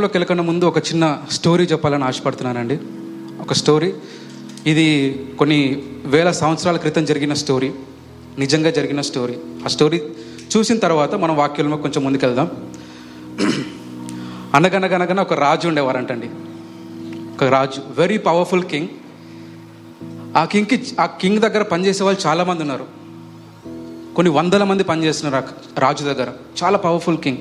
లోకి వెళ్ళకుండా ముందు ఒక చిన్న స్టోరీ చెప్పాలని ఆశపడుతున్నానండి. ఒక స్టోరీ. ఇది కొన్ని వేల సంవత్సరాల క్రితం జరిగిన స్టోరీ. నిజంగా జరిగిన స్టోరీ. ఆ స్టోరీ చూసిన తర్వాత మనం వాక్యంలో కొంచెం ముందుకెళ్దాం. అనగనగనగన ఒక రాజు ఉండేవారంటండి. ఒక రాజు. వెరీ పవర్ఫుల్ కింగ్ ఆ కింగ్కి ఆ కింగ్ దగ్గర పనిచేసే వాళ్ళు చాలామంది ఉన్నారు. కొన్ని వందల మంది పనిచేస్తున్నారు రాజు దగ్గర. చాలా పవర్ఫుల్ కింగ్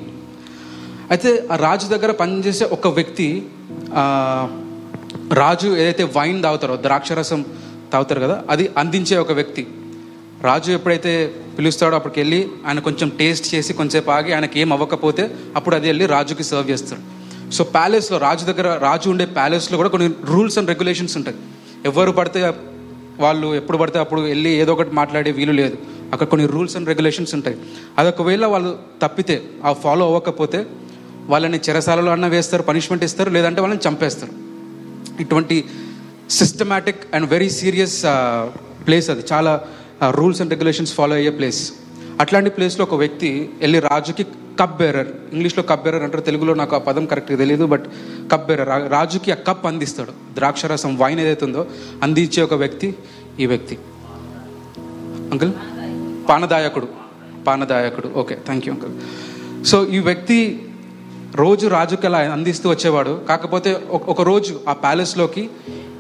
అయితే ఆ రాజు దగ్గర పనిచేసే ఒక వ్యక్తి రాజు ఏదైతే వైన్ తాగుతారో ద్రాక్షరసం తాగుతారు కదా అది అందించే ఒక వ్యక్తి. రాజు ఎప్పుడైతే పిలుస్తాడో అప్పటికి వెళ్ళి ఆయన కొంచెం టేస్ట్ చేసి కొంచెంసేపు ఆగి ఆయనకి ఏం అవ్వకపోతే అప్పుడు అది వెళ్ళి రాజుకి సర్వ్ చేస్తాడు. సో ప్యాలెస్లో రాజు దగ్గర రాజు ఉండే ప్యాలెస్లో కూడా కొన్ని రూల్స్ అండ్ రెగ్యులేషన్స్ ఉంటాయి. ఎవరు పడితే వాళ్ళు ఎప్పుడు పడితే అప్పుడు వెళ్ళి ఏదో ఒకటి మాట్లాడే వీలు లేదు. అక్కడ కొన్ని రూల్స్ అండ్ రెగ్యులేషన్స్ ఉంటాయి. అది ఒకవేళ వాళ్ళు తప్పితే ఆ ఫాలో అవ్వకపోతే వాళ్ళని చెరసాలలో అన్న వేస్తారు పనిష్మెంట్ ఇస్తారు లేదంటే వాళ్ళని చంపేస్తారు. ఇటువంటి systematic and very serious place అది. చాలా రూల్స్ అండ్ రెగ్యులేషన్స్ ఫాలో అయ్యే ప్లేస్ అట్లాంటి ప్లేస్లో ఒక వ్యక్తి వెళ్ళి రాజుకి కప్ బేరర్ ఇంగ్లీష్లో కప్ బేరర్ అంటారు తెలుగులో నాకు ఆ పదం కరెక్ట్గా తెలియదు బట్ కప్ బేరర్ రాజుకి ఆ కప్ అందిస్తాడు. ద్రాక్షరసం వైన్ ఏదైతే ఉందో అందించే ఒక వ్యక్తి ఈ వ్యక్తి. అంకుల్ పానదాయకుడు. పానదాయకుడు. Okay thank you uncle so ఈ వ్యక్తి రోజు రాజుకి అలా అందిస్తూ వచ్చేవాడు. కాకపోతే ఒక- ఒక రోజు ఆ ప్యాలెస్లోకి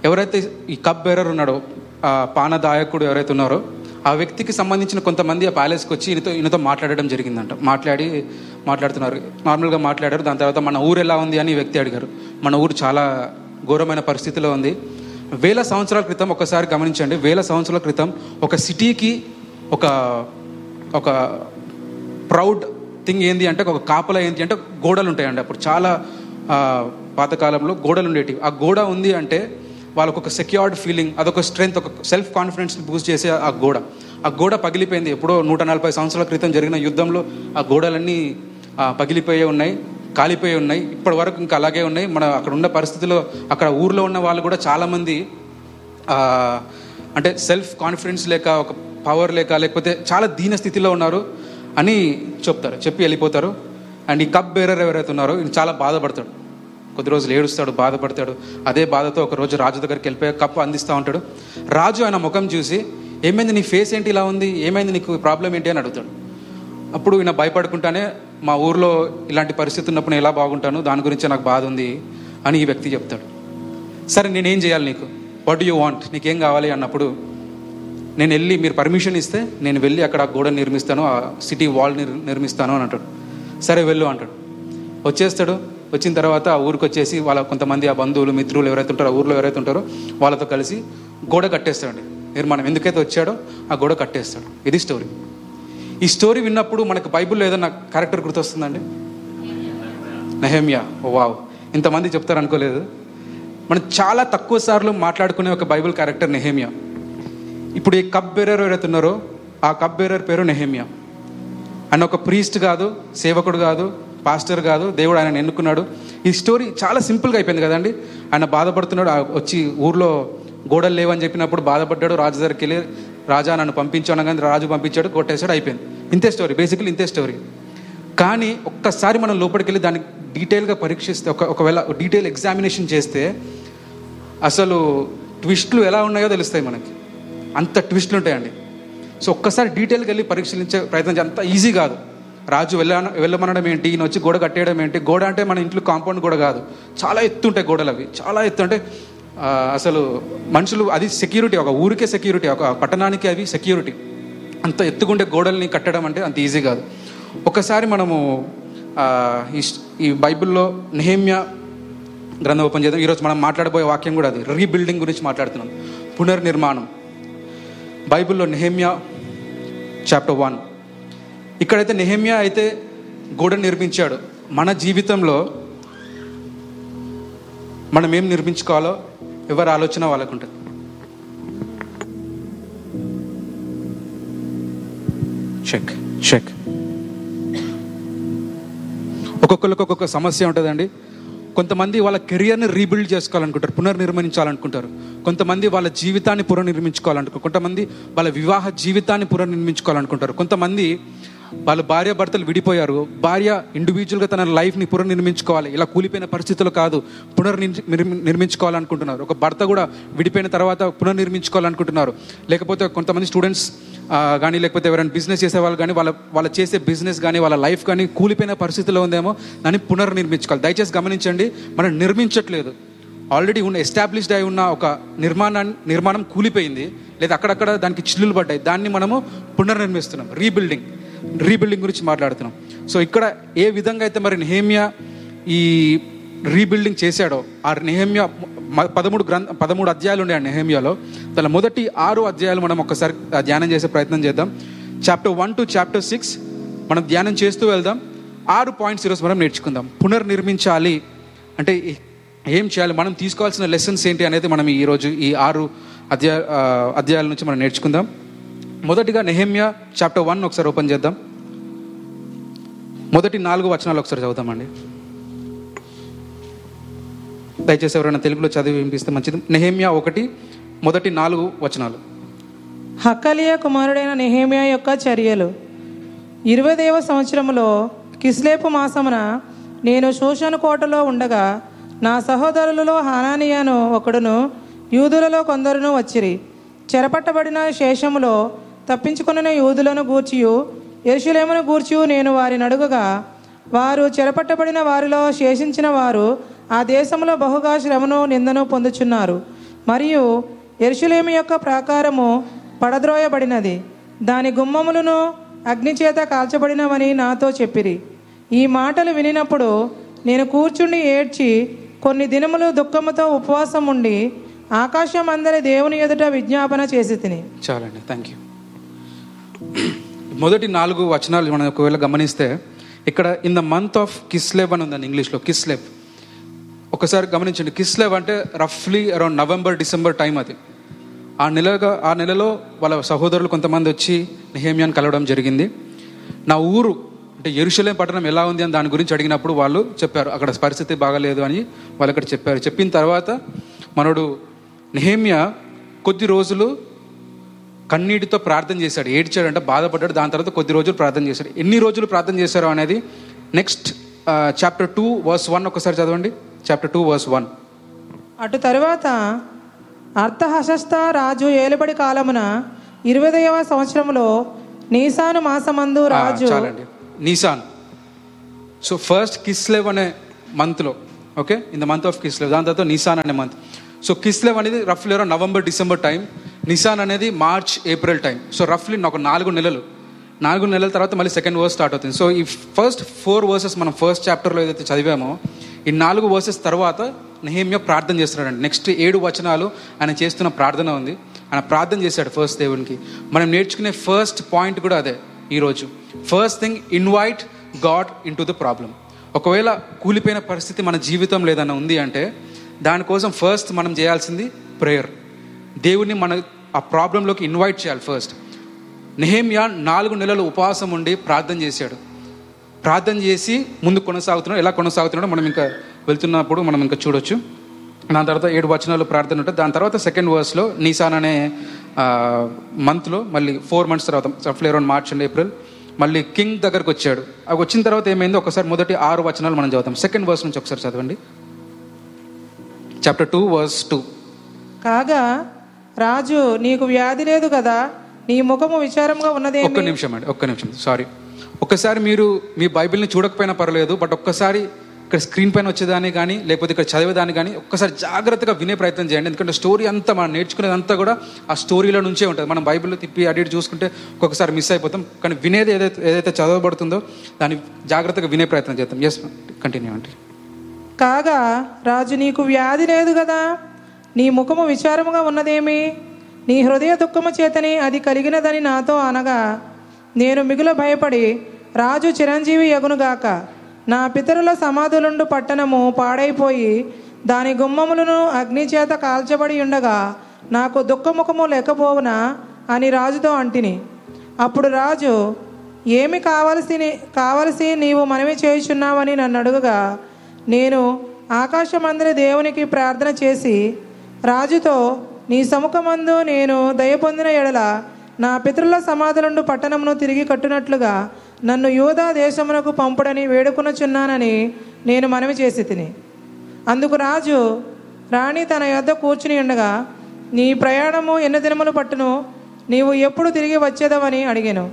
ఎవరైతే ఈ కప్ బేరర్ ఉన్నాడో ఆ పానదాయకుడు ఎవరైతే ఉన్నారో ఆ వ్యక్తికి సంబంధించిన కొంతమంది ఆ ప్యాలెస్కి వచ్చి ఈయనతో ఈయనతో మాట్లాడడం జరిగిందంట. మాట్లాడి మాట్లాడుతున్నారు. నార్మల్గా మాట్లాడారు. దాని తర్వాత మన ఊరు ఎలా ఉంది అని వ్యక్తి అడిగారు. మన ఊరు చాలా ఘోరమైన పరిస్థితిలో ఉంది. వేల సంవత్సరాల క్రితం ఒకసారి గమనించండి. వేల సంవత్సరాల క్రితం ఒక సిటీకి ఒక ఒక ప్రౌడ్ థింగ్ ఏంది అంటే ఒక కాపల ఏంటి అంటే గోడలు ఉంటాయండి అప్పుడు. చాలా పాతకాలంలో గోడలు ఉండేటివి. ఆ గోడ ఉంది అంటే వాళ్ళకు ఒక సెక్యూర్డ్ ఫీలింగ్ అదొక స్ట్రెంగ్త్ ఒక సెల్ఫ్ కాన్ఫిడెన్స్ బూస్ట్ చేసే ఆ గోడ. ఆ గోడ పగిలిపోయింది. ఎప్పుడో నూట నలభై సంవత్సరాల క్రితం జరిగిన యుద్ధంలో ఆ గోడలన్నీ పగిలిపోయే ఉన్నాయి కాలిపోయి ఉన్నాయి. ఇప్పటి వరకు ఇంకా అలాగే ఉన్నాయి. మన అక్కడ ఉన్న పరిస్థితిలో అక్కడ ఊర్లో ఉన్న వాళ్ళు కూడా చాలామంది అంటే సెల్ఫ్ కాన్ఫిడెన్స్ లేక ఒక పవర్ లేక లేకపోతే చాలా దీన స్థితిలో ఉన్నారు. అని చెప్తారు. చెప్పి వెళ్ళిపోతారు. అండ్ ఈ కప్ బేరర్ ఎవరైతే ఉన్నారో ఈయన చాలా బాధపడతాడు. కొద్ది రోజులు ఏడుస్తాడు బాధపడతాడు. అదే బాధతో ఒక రోజు రాజు దగ్గరికి వెళ్ళిపోయి కప్పు అందిస్తూ ఉంటాడు. రాజు ఆయన ముఖం చూసి ఏమైంది నీ ఫేస్ ఏంటి ఇలా ఉంది? ఏమైంది నీకు ప్రాబ్లం ఏంటి? అని అడుగుతాడు. అప్పుడు ఈయన భయపడుకుంటానే మా ఊర్లో ఇలాంటి పరిస్థితి ఉన్నప్పుడు నేను ఎలా బాగుంటాను? దాని గురించి నాకు బాధ ఉంది అని ఈ వ్యక్తి చెప్తాడు. సరే నేనేం చేయాలి నీకు? వాట్ యూ వాంట్ నీకేం కావాలి? అన్నప్పుడు నేను వెళ్ళి మీరు పర్మిషన్ ఇస్తే నేను వెళ్ళి అక్కడ ఆ గోడ నిర్మిస్తాను ఆ సిటీ వాల్ నిర్మిస్తాను అని అంటాడు. సరే వెళ్ళు అంటాడు. వచ్చేస్తాడు. వచ్చిన తర్వాత ఆ ఊరికి వచ్చేసి వాళ్ళ కొంతమంది ఆ బంధువులు మిత్రులు ఎవరైతే ఉంటారో ఆ ఊర్లో ఎవరైతే ఉంటారో వాళ్ళతో కలిసి గోడ కట్టేస్తాడండి నిర్మాణం. ఎందుకైతే వచ్చాడో ఆ గోడ కట్టేస్తాడు. ఇది స్టోరీ ఈ స్టోరీ విన్నప్పుడు మనకు బైబిల్లో ఏదైనా క్యారెక్టర్ గుర్తొస్తుందండి? నహేమియా. Oh wow. ఇంతమంది చెప్తారు అనుకోలేదు. మనం చాలా తక్కువ సార్లు మాట్లాడుకునే ఒక బైబిల్ క్యారెక్టర్ నెహేమియా. ఇప్పుడు ఈ కప్ బేరర్ ఎవరైతే ఉన్నారో ఆ కప్ బేరర్ పేరు నెహేమియా. ఆయన ఒక ప్రీస్ట్ కాదు సేవకుడు కాదు పాస్టర్ కాదు దేవుడు ఆయన ఎన్నుకున్నాడు. ఈ స్టోరీ చాలా సింపుల్గా అయిపోయింది కదండి. ఆయన బాధపడుతున్నాడు ఆ వచ్చి ఊర్లో గోడలు లేవని చెప్పినప్పుడు బాధపడ్డాడు రాజు దగ్గరికి వెళ్ళి రాజా నన్ను పంపించాను కానీ రాజు పంపించాడు కొట్టేశాడు అయిపోయింది. ఇంతే స్టోరీ బేసికలీ ఇంతే స్టోరీ. కానీ ఒక్కసారి మనం లోపలికి వెళ్ళి దాన్ని డీటెయిల్గా పరీక్షిస్తే ఒక ఒకవేళ డీటెయిల్ ఎగ్జామినేషన్ చేస్తే అసలు ట్విస్ట్లు ఎలా ఉన్నాయో తెలుస్తాయి మనకి. అంత ట్విస్ట్లు ఉంటాయండి. సో ఒక్కసారి డీటెయిల్గా వెళ్ళి పరిశీలించే ప్రయత్నం అంత ఈజీ కాదు. రాజు వెళ్ళ వెళ్ళమనడం ఏంటి ఈయన వచ్చి గోడ కట్టేయడం ఏంటి గోడ అంటే మన ఇంట్లో కాంపౌండ్ గోడ కాదు. చాలా ఎత్తు ఉంటాయి గోడలు అవి. చాలా ఎత్తు అంటే అసలు మనుషులు అది సెక్యూరిటీ ఒక ఊరికే సెక్యూరిటీ ఒక పట్టణానికి అవి సెక్యూరిటీ. అంత ఎత్తుకుంటే గోడల్ని కట్టడం అంటే అంత ఈజీ కాదు. ఒకసారి మనము ఈ స్- ఈ బైబిల్లో నెహేమ్య గ్రంథం ఓపెన్ చేద్దాం. ఈరోజు మనం మాట్లాడబోయే వాక్యం కూడా అది. రీబిల్డింగ్ గురించి మాట్లాడుతున్నాం. పునర్నిర్మాణం. బైబిల్లో నెహేమ్యా చాప్టర్ వన్. ఇక్కడైతే నెహేమ్యా అయితే గోడ నిర్మించాడు. మన జీవితంలో మనం ఏం నిర్మించుకోవాలో ఎవరి ఆలోచన వాళ్ళకు ఉంటుంది చెక్ చెక్ ఒక్కొక్కరికి ఒక్కొక్క సమస్య ఉంటుందండి. కొంతమంది వాళ్ళ కెరియర్ని రీబిల్డ్ చేసుకోవాలనుకుంటారు పునర్నిర్మించాలనుకుంటారు. కొంతమంది వాళ్ళ జీవితాన్ని పునర్నిర్మించుకోవాలనుకుంటారు. కొంతమంది వాళ్ళ వివాహ జీవితాన్ని పునర్నిర్మించుకోవాలనుకుంటారు. కొంతమంది వాళ్ళ భార్య భర్తలు విడిపోయారు. భార్య ఇండివిజువల్గా తన లైఫ్ని పునర్నిర్మించుకోవాలి. ఇలా కూలిపోయిన పరిస్థితులు కాదు పునర్నిర్మించుకోవాలనుకుంటున్నారు నిర్మించుకోవాలనుకుంటున్నారు. ఒక భర్త కూడా విడిపోయిన తర్వాత పునర్నిర్మించుకోవాలనుకుంటున్నారు. లేకపోతే కొంతమంది స్టూడెంట్స్ కానీ లేకపోతే ఎవరైనా బిజినెస్ చేసే వాళ్ళు కానీ వాళ్ళ వాళ్ళ చేసే బిజినెస్ కానీ వాళ్ళ లైఫ్ కానీ కూలిపోయిన పరిస్థితిలో ఉందేమో దాన్ని పునర్నిర్మించుకోవాలి. దయచేసి గమనించండి మనం నిర్మించట్లేదు. ఆల్రెడీ ఉన్న ఎస్టాబ్లిష్డ్ అయి ఉన్న ఒక నిర్మాణాన్ని నిర్మాణం కూలిపోయింది. లేదా అక్కడక్కడ దానికి చిల్లులు పడ్డాయి. దాన్ని మనము పునర్నిర్మిస్తున్నాం. రీబిల్డింగ్ రీబిల్డింగ్ గురించి మాట్లాడుతున్నాం. సో ఇక్కడ ఏ విధంగా అయితే మరి నెహేమియా ఈ రీబిల్డింగ్ చేశాడో ఆ నెహేమియా మ- పదమూడు గ్రంథ పదమూడు అధ్యాయాలు ఉండే ఆ నెహేమియాలో. దాని మొదటి ఆరు అధ్యాయాలు మనం ఒకసారి ధ్యానం చేసే ప్రయత్నం చేద్దాం. Chapter one two chapter six మనం ధ్యానం చేస్తూ వెళ్దాం. ఆరు పాయింట్స్ ఈరోజు మనం నేర్చుకుందాం. పునర్నిర్మించాలి. అంటే ఏం చేయాలి? మనం తీసుకోవాల్సిన లెసన్స్ ఏంటి అనేది మనం ఈరోజు ఈ ఆరు అధ్యాయ అధ్యాయాల నుంచి మనం నేర్చుకుందాం. మొదటిగా నెహమ్యా చాప్టర్ వన్ ఒకసారి ఓపెన్ చేద్దాం. మొదటి నాలుగు వచనాలు ఒకసారి చదువుతామండి. దయచేసి ఎవరైనా తెలుగులో చదివి వినిపిస్తే మంచిది. నెహేమియా ఒకటి మొదటి నాలుగు వచనాలు. హక్కలియ కుమారుడైన నెహేమియా యొక్క చర్యలు. ఇరవైదేవ సంవత్సరములో కిస్లేపు మాసమున నేను శోషణ కోటలో ఉండగా నా సహోదరులలో హానానియాను ఒకడును యూదులలో కొందరును వచ్చిరి. చెరపట్టబడిన శేషములో తప్పించుకున్న యూదులను గూర్చియు ఎరుషులేమును గూర్చియు నేను వారిని అడుగగా వారు చెరపట్టబడిన వారిలో శేషించిన వారు ఆ దేశంలో బహుగా శ్రమను నిందను పొందుచున్నారు. మరియు ఎరుషులేము యొక్క ప్రాకారము పడద్రోయబడినది. దాని గుమ్మములను అగ్నిచేత కాల్చబడినవని నాతో చెప్పిరి. ఈ మాటలు వినినప్పుడు నేను కూర్చుండి ఏడ్చి కొన్ని దినములు దుఃఖముతో ఉపవాసం ఉండి ఆకాశం అందరి దేవుని ఎదుట విజ్ఞాపన చేసి తిని. చాలండి. థ్యాంక్ యూ మొదటి నాలుగు వచనాలు మనం ఒకవేళ గమనిస్తే ఇక్కడ in the month of Kislev అని ఉందండి ఇంగ్లీష్లో కిస్లెవ్ ఒకసారి గమనించండి కిస్లెబ్ అంటే రఫ్లీ అరౌండ్ నవంబర్ డిసెంబర్ టైం అది. ఆ నెలగా ఆ నెలలో వాళ్ళ సహోదరులు కొంతమంది వచ్చి నెహేమియాని కలవడం జరిగింది. నా ఊరు అంటే ఎరుషలేం పట్టణం ఎలా ఉంది అని దాని గురించి అడిగినప్పుడు వాళ్ళు చెప్పారు అక్కడ పరిస్థితి బాగాలేదు అని వాళ్ళు అక్కడ చెప్పారు. చెప్పిన తర్వాత మనోడు నెహేమియా కొద్ది రోజులు కన్నీటితో ప్రార్థన చేశాడు. ఏడ్చాడంటే బాధపడ్డాడు. దాని తర్వాత కొద్ది రోజులు ప్రార్థన చేశాడు. ఎన్ని రోజులు ప్రార్థన చేశారు అనేది next chapter two verse one ఒకసారి చదవండి. చాప్టర్ టూ వర్స్ వన్ అటు తరువాత అర్థహశస్త రాజు ఏలుబడి కాలమున ఇరవైదవ సంవత్సరములో నీసాను మాసమందు రాజు చాలండి. నీసాన్. సో ఫస్ట్ కిస్లెవ్ అనే మంత్లో okay in the month of Kislev. దాని తర్వాత నిసాన్ అనే మంత్ సో కిస్లెవ్ అనేది రఫ్లీ around November December time Nisan అనేది మార్చ్ ఏప్రిల్ టైం సో రఫ్లీ ఒక నాలుగు నెలలు. నాలుగు నెలల తర్వాత మళ్ళీ సెకండ్ వర్స్ స్టార్ట్ అవుతుంది. సో ఈ ఫస్ట్ ఫోర్ వర్సెస్ మనం ఫస్ట్ చాప్టర్లో ఏదైతే చదివామో ఈ నాలుగు వర్సెస్ తర్వాత నెహేమ్య ప్రార్థన చేస్తున్నాడండి. నెక్స్ట్ ఏడు వచనాలు ఆయన చేస్తున్న ప్రార్థన ఉంది. ఆయన ప్రార్థన చేశాడు ఫస్ట్ దేవునికి. మనం నేర్చుకునే ఫస్ట్ పాయింట్ కూడా అదే ఈరోజు. First thing invite God into the problem ఒకవేళ కూలిపోయిన పరిస్థితి మన జీవితంలో ఏదైనా ఉంది అంటే దానికోసం ఫస్ట్ మనం చేయాల్సింది ప్రేయర్ దేవుని మన ఆ ప్రాబ్లంలోకి ఇన్వైట్ చేయాలి ఫస్ట్. నెహేమియా నాలుగు నెలలు ఉపవాసం ఉండి ప్రార్థన చేశాడు. ప్రార్థన చేసి ముందు కొనసాగుతున్నాడు. ఎలా కొనసాగుతున్నాడో మనం ఇంకా వెళ్తున్నప్పుడు మనం ఇంకా చూడొచ్చు. దాని తర్వాత ఏడు వచనాలు ప్రార్థన ఉంటుంది. దాని తర్వాత సెకండ్ వర్స్లో నీసాన్ అనే మంత్లో మళ్ళీ ఫోర్ మంత్స్ తర్వాత రఫ్లీ అరౌండ్ మార్చ్ అండ్ ఏప్రిల్ మళ్ళీ కింగ్ దగ్గరకు వచ్చాడు. అవి వచ్చిన తర్వాత ఏమైంది ఒకసారి మొదటి ఆరు వచనాలు మనం చదువుతాం. సెకండ్ వర్స్ నుంచి ఒకసారి చదవండి. చాప్టర్ టూ వర్స్ టూ కాగా రాజు నీకు వ్యాధి లేదు కదా? నీ ముఖము విచారంగా ఉన్నదేమి ఒక్క నిమిషం అండి ఒక్క నిమిషం సారీ ఒక్కసారి మీరు మీ బైబిల్ని చూడకపోయినా పర్లేదు బట్ ఒక్కసారి ఇక్కడ స్క్రీన్ పైన వచ్చేదాన్ని కానీ లేకపోతే ఇక్కడ చదివేదాన్ని కానీ ఒక్కసారి జాగ్రత్తగా వినే ప్రయత్నం చేయండి. ఎందుకంటే స్టోరీ అంతా మనం నేర్చుకునేదంతా కూడా ఆ స్టోరీలో నుంచే ఉంటుంది. మనం బైబిల్లో తిప్పి అడిగి చూసుకుంటే ఒక్కొక్కసారి మిస్ అయిపోతాం. కానీ వినేది ఏదైతే ఏదైతే చదవబడుతుందో దాన్ని జాగ్రత్తగా వినే ప్రయత్నం చేద్దాం. ఎస్ కంటిన్యూ అండి. కాగా రాజు నీకు వ్యాధి లేదు కదా? నీ ముఖము విచారముగా ఉన్నదేమి? నీ హృదయ దుఃఖము చేతని అది కలిగినదని నాతో అనగా నేను మిగుల భయపడి రాజు చిరంజీవి యగునుగాక నా పితరుల సమాధులుండు పట్టణము పాడైపోయి దాని గుమ్మములను అగ్ని చేత కాల్చబడి ఉండగా నాకు దుఃఖముఖము లేకపోవునా అని రాజుతో అంటిని. అప్పుడు రాజు ఏమి కావలసి కావలసి నీవు మనవి చేయుచున్నావని నన్ను అడుగుగా నేను ఆకాశమందరి దేవునికి ప్రార్థన చేసి రాజుతో నీ సముఖమందు నేను దయ పొందిన ఎడల నా పితరుల సమాధులుండు పట్టణమును తిరిగి కట్టునట్లుగా నన్ను యూదా దేశమునకు పంపుడని వేడుకొనుచున్నానని నేను మనవి చేసి తిని అందుకు రాజు రాణి తన యొద్ద కూర్చుని ఉండగా నీ ప్రయాణము ఎన్ని దినములు పట్టును? నీవు ఎప్పుడు తిరిగి వచ్చేదవని అడిగాను.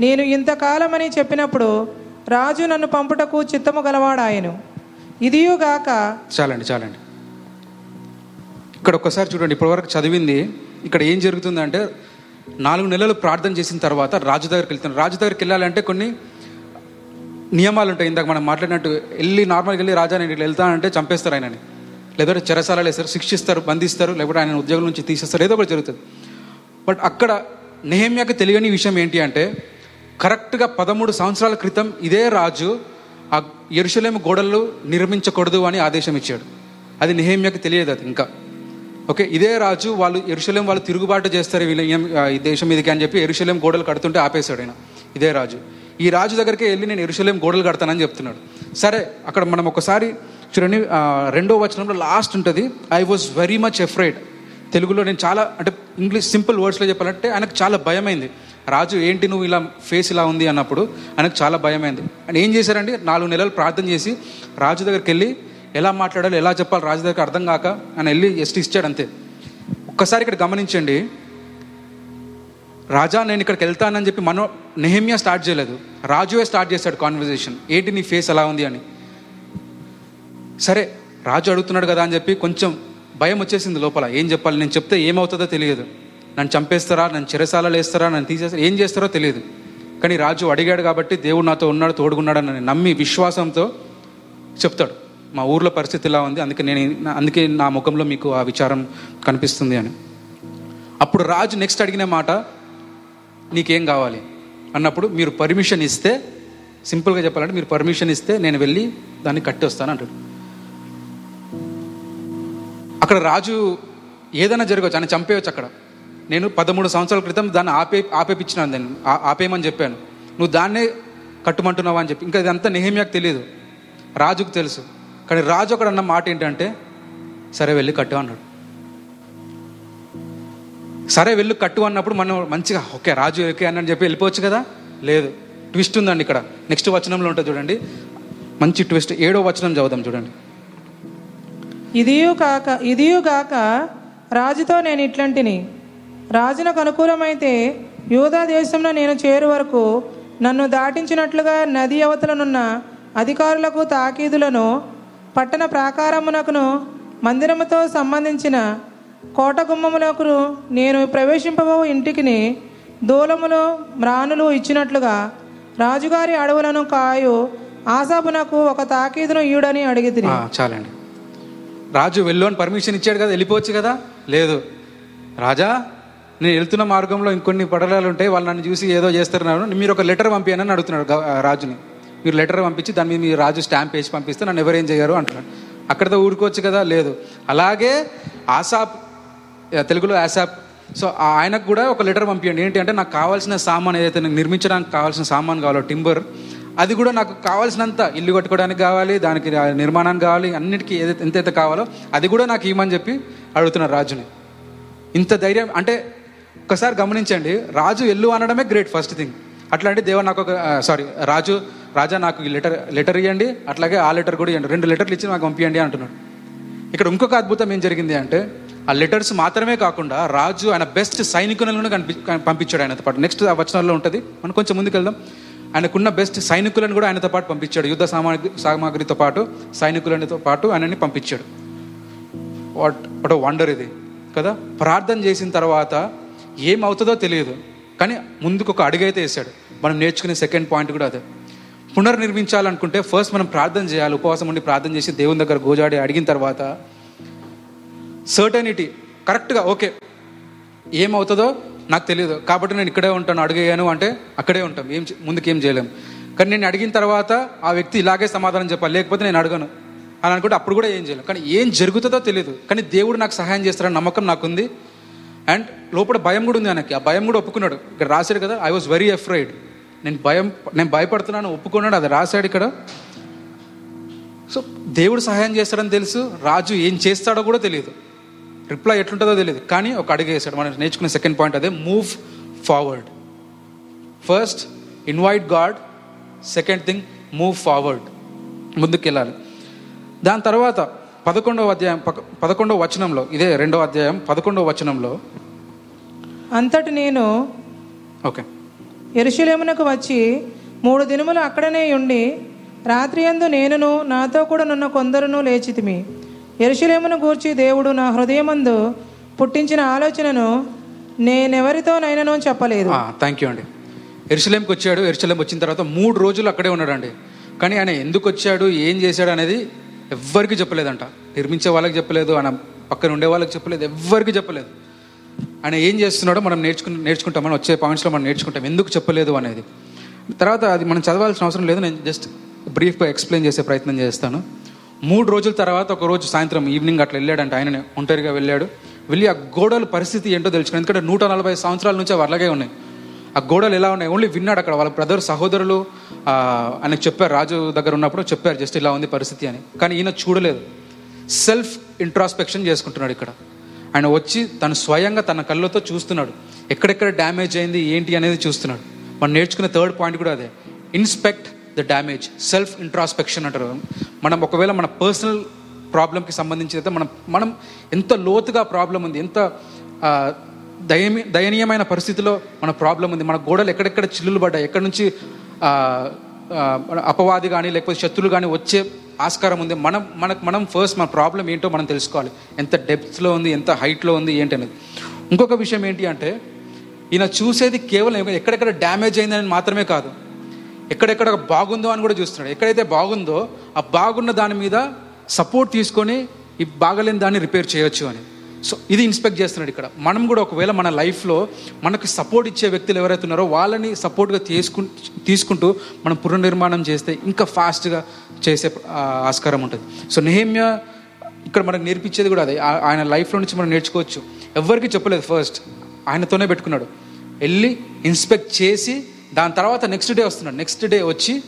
నేను ఇంతకాలమని చెప్పినప్పుడు రాజు నన్ను పంపుటకు చిత్తము గలవాడాయను. ఇదియుగాక చాలండి చాలండి. ఇక్కడ ఒక్కసారి చూడండి ఇప్పటివరకు చదివింది ఇక్కడ ఏం జరుగుతుందంటే నాలుగు నెలలు ప్రార్థన చేసిన తర్వాత రాజు దగ్గరికి వెళ్తాను. రాజు దగ్గరికి వెళ్ళాలంటే కొన్ని నియమాలు ఉంటాయి. ఇందాక మనం మాట్లాడినట్టు వెళ్ళి నార్మల్గా వెళ్ళి రాజా నేను వెళ్తానంటే చంపేస్తారు ఆయనని. లేదంటే చెరసాలలో వేస్తారు శిక్షిస్తారు బంధిస్తారు లేకపోతే ఆయన ఉద్యోగం నుంచి తీసేస్తారు. ఏదో ఒకటి జరుగుతుంది. బట్ అక్కడ నెహమ్యాకి తెలియని విషయం ఏంటి అంటే కరెక్ట్గా పదమూడు సంవత్సరాల క్రితం ఇదే రాజు ఆ ఎరుషలేము గోడలు నిర్మించకూడదు అని ఆదేశం ఇచ్చాడు. అది నెహమ్యాకి తెలియదు అది ఇంకా. ఓకే ఇదే రాజు వాళ్ళు ఎరుషలేం వాళ్ళు తిరుగుబాటు చేస్తారు వీళ్ళ ఏం- ఈ దేశం మీదకి అని చెప్పి ఎరుషలేం గోడలు కడుతుంటే ఆపేశాడు ఆయన. ఇదే రాజు. ఈ రాజు దగ్గరికి వెళ్ళి నేను ఎరుషలేం గోడలు కడతానని చెప్తున్నాడు. సరే అక్కడ మనం ఒకసారి చూడండి రెండో వచనంలో లాస్ట్ ఉంటుంది. I was very much afraid తెలుగులో నేను చాలా అంటే ఇంగ్లీష్ సింపుల్ వర్డ్స్లో చెప్పాలంటే ఆయనకు చాలా భయమైంది. రాజు ఏంటి నువ్వు ఇలా ఫేస్ ఇలా ఉంది అన్నప్పుడు ఆయనకు చాలా భయమైంది. ఆయన ఏం చేశారండి? నాలుగు నెలలు ప్రార్థన చేసి రాజు దగ్గరికి వెళ్ళి ఎలా మాట్లాడాలి ఎలా చెప్పాలి రాజు దగ్గర అర్థం కాక ఆయన వెళ్ళి ఎస్టీ ఇచ్చాడు అంతే. ఒక్కసారి ఇక్కడ గమనించండి. రాజా నేను ఇక్కడికి వెళ్తానని చెప్పి మనో నెహమ్యా స్టార్ట్ చేయలేదు. రాజువే స్టార్ట్ చేశాడు కాన్వర్జేషన్ ఏంటి నీ ఫేస్ ఎలా ఉంది అని. సరే రాజు అడుగుతున్నాడు కదా అని చెప్పి కొంచెం భయం వచ్చేసింది లోపల. ఏం చెప్పాలి? నేను చెప్తే ఏమవుతుందో తెలియదు. నన్ను చంపేస్తారా? నన్ను చెరసాలలో వేస్తారా? నన్ను తీసేస్తారా? ఏం చేస్తారో తెలియదు. కానీ రాజు అడిగాడు కాబట్టి దేవుడు నాతో ఉన్నాడు తోడుగున్నాడు అని నమ్మి విశ్వాసంతో చెప్తాడు. మా ఊర్లో పరిస్థితి ఇలా ఉంది. అందుకే నేను అందుకే నా ముఖంలో మీకు ఆ విచారం కనిపిస్తుంది అని. అప్పుడు రాజు నెక్స్ట్ అడిగిన మాట నీకేం కావాలి? అన్నప్పుడు మీరు పర్మిషన్ ఇస్తే సింపుల్గా చెప్పాలంటే మీరు పర్మిషన్ ఇస్తే నేను వెళ్ళి దాన్ని కట్టి వస్తాను అంటాడు. అక్కడ రాజు ఏదైనా జరగవచ్చు. ఆయన చంపేయచ్చు అక్కడ. నేను పదమూడు సంవత్సరాల క్రితం దాన్ని ఆపే ఆపేపించినాను దాన్ని. ఆపేయమని చెప్పాను. నువ్వు దాన్నే కట్టుమంటున్నావా అని చెప్పి. ఇంకా ఇదంతా నెహమ్యాకు తెలియదు రాజుకు తెలుసు. కానీ రాజు అక్కడ అన్న మాట ఏంటంటే సరే వెళ్ళి కట్టు అన్నాడు. సరే వెళ్ళి కట్టు అన్నప్పుడు మనం మంచిగా ఓకే రాజు ఓకే అని చెప్పి వెళ్ళిపోవచ్చు కదా? లేదు. ట్విస్ట్ ఉందండి ఇక్కడ. నెక్స్ట్ వచనంలో ఉంటుంది చూడండి. మంచి ట్విస్ట్. ఏడో వచనం చదువుదాం చూడండి. ఇదియు కాక ఇదియు కాక రాజుతో నేను ఇట్లాంటిని. రాజునకు అనుకూలమైతే యూదా దేశంలో నేను చేరు వరకు నన్ను దాటించినట్లుగా నది అవతలనున్న అధికారులకు తాకీదులను పట్టణ ప్రాకారమునకును మందిరముతో సంబంధించిన కోట గుమ్మములకు నేను ప్రవేశింపబో ఇంటికిని దూలములు మ్రానులు ఇచ్చినట్లుగా రాజుగారి అడవులను కాయు ఆశాపునకు ఒక తాకీదును ఈడని అడిగి చాలండి. రాజు వెళ్ళు అని పర్మిషన్ ఇచ్చాడు కదా వెళ్ళిపోవచ్చు కదా? లేదు. రాజా నేను వెళ్తున్న మార్గంలో ఇంకొన్ని పడలాలు ఉంటాయి వాళ్ళు నన్ను చూసి ఏదో చేస్తున్నారు మీరు ఒక లెటర్ పంపించని అడుగుతున్నాడు రాజుని. మీరు లెటర్ పంపించి దాని మీద మీ రాజు స్టాంప్ వేసి పంపిస్తే నన్ను ఎవరేం చేయరు అంటున్నాడు. అక్కడితో ఊరుకోవచ్చు కదా? లేదు. అలాగే ఆసాప్ తెలుగులో ఆసాప్. సో ఆ ఆయనకు కూడా ఒక లెటర్ పంపించండి ఏంటి అంటే నాకు కావాల్సిన సామాన్ ఏదైతే నాకు నిర్మించడానికి కావాల్సిన సామాన్ కావాలో టింబర్ అది కూడా నాకు కావాల్సినంత ఇల్లు కట్టుకోవడానికి కావాలి దానికి నిర్మాణానికి కావాలి అన్నిటికీ ఏదైతే ఎంతైతే కావాలో అది కూడా నాకు ఇవ్వమని చెప్పి అడుగుతున్నారు రాజుని. ఇంత ధైర్యం అంటే ఒకసారి గమనించండి. రాజు ఎల్లు అనడమే గ్రేట్ ఫస్ట్ థింగ్. అట్లాంటి దేవుడు నాకు ఒక సారీ రాజు రాజా నాకు ఈ లెటర్ లెటర్ ఇవ్వండి అట్లాగే ఆ లెటర్ కూడా ఇవ్వండి రెండు లెటర్లు ఇచ్చి నాకు పంపించండి అంటున్నాడు. ఇక్కడ ఇంకొక అద్భుతం ఏం జరిగింది అంటే ఆ లెటర్స్ మాత్రమే కాకుండా రాజు ఆయన బెస్ట్ సైనికులను కూడా కనిపి పంపించాడు ఆయనతో పాటు. నెక్స్ట్ ఆ వచనాల్లో ఉంటుంది. మనం కొంచెం ముందుకు వెళ్దాం. ఆయనకున్న బెస్ట్ సైనికులను కూడా ఆయనతో పాటు పంపించాడు. యుద్ధ సామాగ్రి సామాగ్రితో పాటు సైనికులతో పాటు ఆయనని పంపించాడు. వాట్ వాట్ వండర్ ఇది. కదా? ప్రార్థన చేసిన తర్వాత ఏమవుతుందో తెలియదు. కానీ ముందుకు ఒక అడుగైతే వేసాడు మనం నేర్చుకునే సెకండ్ పాయింట్ కూడా అదే. పునర్నిర్మించాలనుకుంటే ఫస్ట్ మనం ప్రార్థన చేయాలి ఉపవాసం ఉండి ప్రార్థన చేసి దేవుని దగ్గర గోజాడి అడిగిన తర్వాత సర్టనిటీ కరెక్ట్గా ఓకే ఏమవుతుందో నాకు తెలియదు కాబట్టి నేను ఇక్కడే ఉంటాను అడిగాను అంటే అక్కడే ఉంటాం ఏం ముందుకేం ముందుకు ఏం కానీ నేను అడిగిన తర్వాత ఆ వ్యక్తి ఇలాగే సమాధానం చెప్పాలి లేకపోతే నేను అడగను అని అనుకుంటే అప్పుడు కూడా ఏం చేయలేము కానీ ఏం జరుగుతుందో తెలియదు కానీ దేవుడు నాకు సహాయం చేస్తారని నమ్మకం నాకుంది. అండ్ లోపల భయం కూడా ఉంది ఆయనకి. ఆ భయం కూడా ఒప్పుకున్నాడు. ఇక్కడ రాశాడు కదా ఐ వాజ్ వెరీ అఫ్రైడ్ నేను భయం నేను భయపడుతున్నాను ఒప్పుకున్నాడు అది రాశాడు ఇక్కడ. సో దేవుడు సహాయం చేస్తాడని తెలుసు రాజు ఏం చేస్తాడో కూడా తెలియదు. రిప్లై ఎట్లుంటుందో తెలియదు కానీ ఒక అడుగు వేసాడు మనం నేర్చుకునే సెకండ్ పాయింట్ అదే move forward first invite God second thing move forward ముందుకు వెళ్ళాలి దాని తర్వాత పదకొండవ అధ్యాయం పదకొండవ వచనంలో ఇదే రెండవ అధ్యాయం పదకొండవ వచనంలో అంతటి నేను ఓకే. ఎరుశలేమునకు వచ్చి మూడు దినములు అక్కడనే ఉండి రాత్రి అందు నేనును నాతో కూడా నున్న కొందరును లేచితిమి. ఎరుశలేమును గూర్చి దేవుడు నా హృదయమందు పుట్టించిన ఆలోచనను నేనెవరితోనైనానో చెప్పలేదు. థ్యాంక్ యూ అండి. ఎరుశలేంకి వచ్చాడు ఎరుశలేం వచ్చిన తర్వాత మూడు రోజులు అక్కడే ఉన్నాడండి. కానీ ఆయన ఎందుకు వచ్చాడు ఏం చేశాడు అనేది ఎవ్వరికి చెప్పలేదంట. నిర్మించే వాళ్ళకి చెప్పలేదు ఆయన పక్కన ఉండే వాళ్ళకి చెప్పలేదు ఎవ్వరికి చెప్పలేదు. ఆయన ఏం చేస్తున్నాడో మనం నేర్చుకు నేర్చుకుంటాం. మనం వచ్చే పాయింట్స్లో మనం నేర్చుకుంటాం. ఎందుకు చెప్పలేదు అనేది. తర్వాత అది మనం చదవాల్సిన అవసరం లేదు. నేను జస్ట్ బ్రీఫ్గా ఎక్స్ప్లెయిన్ చేసే ప్రయత్నం చేస్తాను. మూడు రోజుల తర్వాత ఒక రోజు సాయంత్రం ఈవినింగ్ అట్లా వెళ్ళాడంట. ఆయన ఒంటరిగా వెళ్ళాడు. వెళ్ళి ఆ గోడల పరిస్థితి ఏంటో తెలుసుకుని ఎందుకంటే నూట నలభై సంవత్సరాల నుంచి అవి అలాగే ఉన్నాయి. ఆ గోడలు ఎలా ఉన్నాయి? ఓన్లీ విన్నాడు అక్కడ. వాళ్ళ బ్రదర్ సహోదరులు ఆయనకు చెప్పారు. రాజు దగ్గర ఉన్నప్పుడు చెప్పారు. జస్ట్ ఇలా ఉంది పరిస్థితి అని. కానీ ఈయన చూడలేదు. సెల్ఫ్ ఇంట్రాస్పెక్షన్ చేసుకుంటున్నాడు ఇక్కడ. ఆయన వచ్చి తను స్వయంగా తన కళ్ళతో చూస్తున్నాడు. ఎక్కడెక్కడ డ్యామేజ్ అయింది ఏంటి అనేది చూస్తున్నాడు. మనం నేర్చుకునే థర్డ్ పాయింట్ కూడా అదే. Inspect the damage self introspection అంటారు. మనం ఒకవేళ మన పర్సనల్ ప్రాబ్లంకి సంబంధించి అయితే మనం మనం ఎంత లోతుగా ప్రాబ్లం ఉంది ఎంత దయని దయనీయమైన పరిస్థితిలో మన ప్రాబ్లం ఉంది. మన గోడలు ఎక్కడెక్కడ చిల్లులు పడ్డాయి ఎక్కడి నుంచి అపవాది కానీ లేకపోతే శత్రులు కానీ వచ్చే ఆస్కారం ఉంది. మనం మనకు మనం ఫస్ట్ మన ప్రాబ్లం ఏంటో మనం తెలుసుకోవాలి. ఎంత డెప్త్లో ఉంది ఎంత హైట్లో ఉంది ఏంటి అనేది. ఇంకొక విషయం ఏంటి అంటే ఈయన చూసేది కేవలం ఎక్కడెక్కడ డ్యామేజ్ అయిందని మాత్రమే కాదు. ఎక్కడెక్కడ బాగుందో అని కూడా చూస్తున్నాడు. ఎక్కడైతే బాగుందో ఆ బాగున్న దాని మీద సపోర్ట్ తీసుకొని ఈ బాగలేని దాన్ని రిపేర్ చేయొచ్చు అని. సో ఇది ఇన్స్పెక్ట్ చేస్తున్నాడు ఇక్కడ. మనం కూడా ఒకవేళ మన లైఫ్లో మనకు సపోర్ట్ ఇచ్చే వ్యక్తులు ఎవరైతే ఉన్నారో వాళ్ళని సపోర్ట్గా తీసుకు తీసుకుంటూ మనం పునర్నిర్మాణం చేస్తే ఇంకా ఫాస్ట్గా చేసే ఆస్కారం ఉంటుంది. సో నెహమ్య ఇక్కడ మనకు నేర్పించేది కూడా అదే. ఆయన లైఫ్లో నుంచి మనం నేర్చుకోవచ్చు. ఎవరికి చెప్పలేదు ఫస్ట్. ఆయనతోనే పెట్టుకున్నాడు. వెళ్ళి ఇన్స్పెక్ట్ చేసి దాని తర్వాత నెక్స్ట్ డే వస్తున్నాడు. నెక్స్ట్ డే వచ్చి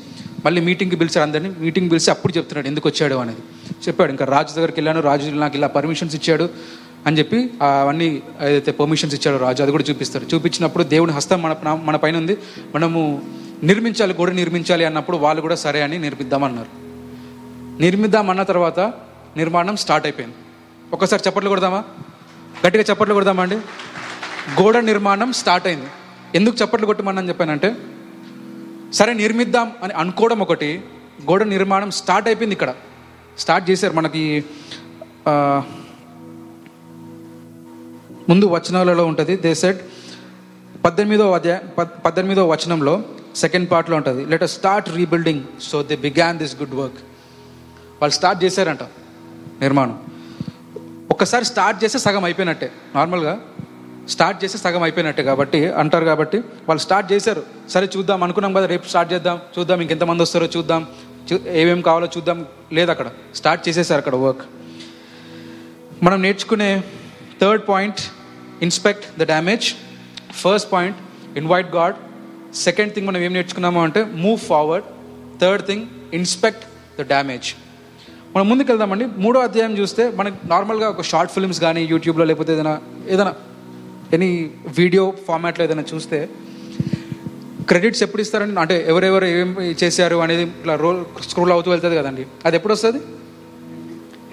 మళ్ళీ మీటింగ్కి పిలిచారు అందరినీ. మీటింగ్ పిలిచి అప్పుడు చెప్తున్నాడు ఎందుకు వచ్చాడు అనేది. చెప్పాడు. ఇంకా రాజు దగ్గరికి వెళ్ళాను. రాజు నాకు ఇలా పర్మిషన్స్ ఇచ్చాడు. అని చెప్పి అవన్నీ ఏదైతే పర్మిషన్స్ ఇచ్చాడో రాజు అది కూడా చూపిస్తారు. చూపించినప్పుడు దేవుని హస్తం మన మన పైన ఉంది. మనము నిర్మించాలి గోడ నిర్మించాలి అన్నప్పుడు వాళ్ళు కూడా సరే అని నిర్మిద్దామన్నారు. నిర్మిద్దాం అన్న తర్వాత నిర్మాణం స్టార్ట్ అయిపోయింది. ఒకసారి చప్పట్లు కొడదామా? గట్టిగా చప్పట్లు కొడదామా అండి? గోడ నిర్మాణం స్టార్ట్ అయింది. ఎందుకు చప్పట్లు కొట్టమని చెప్పానంటే సరే నిర్మిద్దాం అని అనుకోవడం ఒకటి గోడ నిర్మాణం స్టార్ట్ అయిపోయింది ఇక్కడ. స్టార్ట్ చేశారు మనకి ముందు వచనాలలో ఉంటుంది. దే సెట్ పద్దెనిమిదో అధ్యాయ పద్దెనిమిదో వచనంలో సెకండ్ పార్ట్లో ఉంటుంది. Let start rebuilding so they began this good work వాళ్ళు స్టార్ట్ చేశారంట నిర్మాణం. ఒక్కసారి స్టార్ట్ చేస్తే సగం అయిపోయినట్టే. నార్మల్గా స్టార్ట్ చేస్తే సగం అయిపోయినట్టే కాబట్టి అంటారు కాబట్టి వాళ్ళు స్టార్ట్ చేశారు. సరే చూద్దాం అనుకున్నాం కదా రేపు స్టార్ట్ చేద్దాం చూద్దాం ఇంకెంతమంది వస్తారో చూద్దాం చూ- కావాలో చూద్దాం లేదు అక్కడ. స్టార్ట్ చేసేసారు అక్కడ వర్క్ మనం నేర్చుకునే third point inspect the damage. First point invite God second thing మనం ఏం నేర్చుకున్నాము అంటే move forward third thing inspect the damage మనం ముందుకు వెళ్దామండి మూడో అధ్యాయం చూస్తే మనకు నార్మల్గా ఒక షార్ట్ ఫిల్మ్స్ కానీ యూట్యూబ్లో లేకపోతే ఏదైనా ఏదైనా ఎనీ వీడియో ఫార్మాట్లో ఏదైనా చూస్తే క్రెడిట్స్ ఎప్పుడు ఇస్తారండి? అంటే ఎవరెవరు ఏం చేశారు అనేది ఇట్లా రోల్ స్క్రోల్ అవుతూ వెళ్తుంది కదండి. అది ఎప్పుడు వస్తుంది?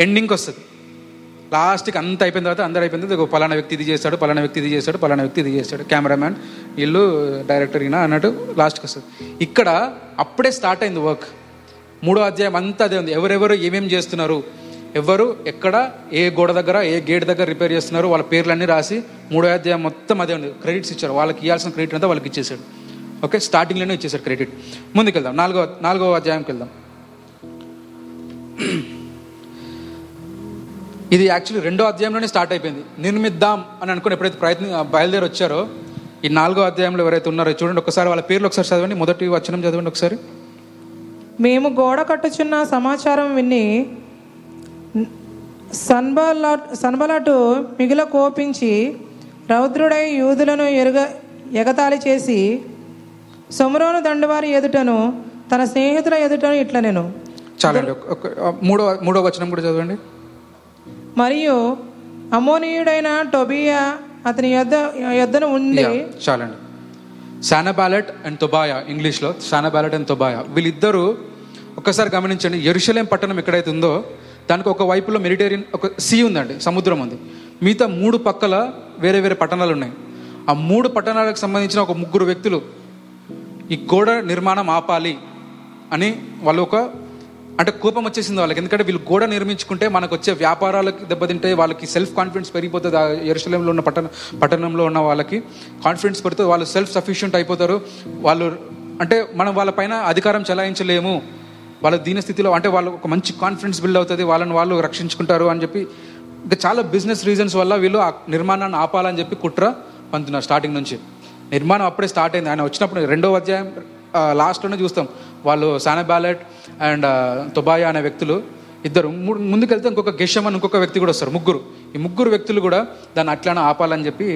ఎండింగ్కి వస్తుంది. లాస్ట్కి అంత అయిపోయిన తర్వాత అందరు అయిపోయిన తర్వాత పలానా వ్యక్తి ఇది చేస్తాడు పలానా వ్యక్తి ఇది చేస్తాడు పలానా వ్యక్తి ఇది చేస్తాడు. కెమెరామ్యాన్ వీళ్ళు డైరెక్టర్ ఈయన అన్నట్టు లాస్ట్కి వస్తుంది. ఇక్కడ అప్పుడే స్టార్ట్ అయింది వర్క్ మూడో అధ్యాయం అంతా అదే ఉంది. ఎవరెవరు ఏమేమి చేస్తున్నారు? ఎవరు ఎక్కడ ఏ గోడ దగ్గర ఏ గేట్ దగ్గర రిపేర్ చేస్తున్నారు? వాళ్ళ పేర్లన్నీ రాసి మూడో అధ్యాయం మొత్తం అదే ఉంది. క్రెడిట్స్ ఇచ్చారు. వాళ్ళకి ఇవ్వాల్సిన క్రెడిట్ అంతా వాళ్ళకి ఇచ్చేసాడు ఓకే స్టార్టింగ్లోనే ఇచ్చేసాడు క్రెడిట్ ముందుకెళ్దాం. నాలుగో నాలుగో అధ్యాయంకి వెళ్దాం. ఇది యాక్చువల్లీ రెండో అధ్యాయంలోనే స్టార్ట్ అయిపోయింది. నిర్మిద్దాం అని అనుకుని ఎప్పుడైతే ప్రయత్నం బయలుదేరి వచ్చారో ఈ నాలుగో అధ్యాయంలో ఎవరైతే ఉన్నారో చూడండి ఒకసారి వాళ్ళ పేర్లు ఒకసారి చదవండి. మొదటి వచనం చదవండి ఒకసారి. మేము గోడ కట్టుచున్న సమాచారం విని సన్బల సన్బలటు మిగిల కోపించి రౌద్రుడై యూదులను ఎరుగ ఎగతాళి చేసి సొమరోను దండువారి ఎదుటను తన స్నేహితుల ఎదుటను ఇట్ల నేను చాలండి ఒక- మూడో మూడో వచనం కూడా చదవండి. మరియు అమోనీయుడైన టొబియా అతని యొద్ద యొద్దను ఉండి చాలండి. శానబాలెట్ అండ్ తొబాయా ఇంగ్లీష్లో శానబాలెట్ అండ్ తొబాయా వీళ్ళిద్దరూ ఒక్కసారి గమనించండి ఎరుషలేం పట్టణం ఎక్కడైతే ఉందో దానికి ఒక వైపులో మెడిటేరియన్ ఒక సీ ఉందండి సముద్రం ఉంది. మిగతా మూడు పక్కల వేరే వేరే పట్టణాలు ఉన్నాయి. ఆ మూడు పట్టణాలకు సంబంధించిన ఒక ముగ్గురు వ్యక్తులు ఈ గోడ నిర్మాణం ఆపాలి అని వాళ్ళు ఒక అంటే కోపం వచ్చేసింది వాళ్ళకి. ఎందుకంటే వీళ్ళు గోడ నిర్మించుకుంటే మనకు వచ్చే వ్యాపారాలకు దెబ్బతింటే వాళ్ళకి సెల్ఫ్ కాన్ఫిడెన్స్ పెరిగిపోతుంది. ఆ ఎరుసలేంలో ఉన్న పట్టణ పట్టణంలో ఉన్న వాళ్ళకి కాన్ఫిడెన్స్ పెడుతుంది వాళ్ళు సెల్ఫ్ సఫిషియంట్ అయిపోతారు. వాళ్ళు అంటే మనం వాళ్ళ పైన అధికారం చెలాయించలేము. వాళ్ళ దీనస్థితిలో అంటే వాళ్ళు ఒక మంచి కాన్ఫిడెన్స్ బిల్డ్ అవుతుంది. వాళ్ళని వాళ్ళు రక్షించుకుంటారు అని చెప్పి. ఇంకా చాలా బిజినెస్ రీజన్స్ వల్ల వీళ్ళు ఆ నిర్మాణాన్ని ఆపాలని చెప్పి కుట్ర పంతున్నారు స్టార్టింగ్ నుంచి. నిర్మాణం అప్పుడే స్టార్ట్ అయింది. ఆయన వచ్చినప్పుడు రెండో అధ్యాయం లాస్ట్లోనే చూస్తాం. వాళ్ళు సానా బ్యాలెట్ అండ్ తుబాయా అనే వ్యక్తులు ఇద్దరు. ముందుకెళ్తే ఇంకొక గెషమ్ అని ఇంకొక వ్యక్తి కూడా వస్తారు ముగ్గురు. ఈ ముగ్గురు వ్యక్తులు కూడా దాన్ని అట్లానే ఆపాలని చెప్పి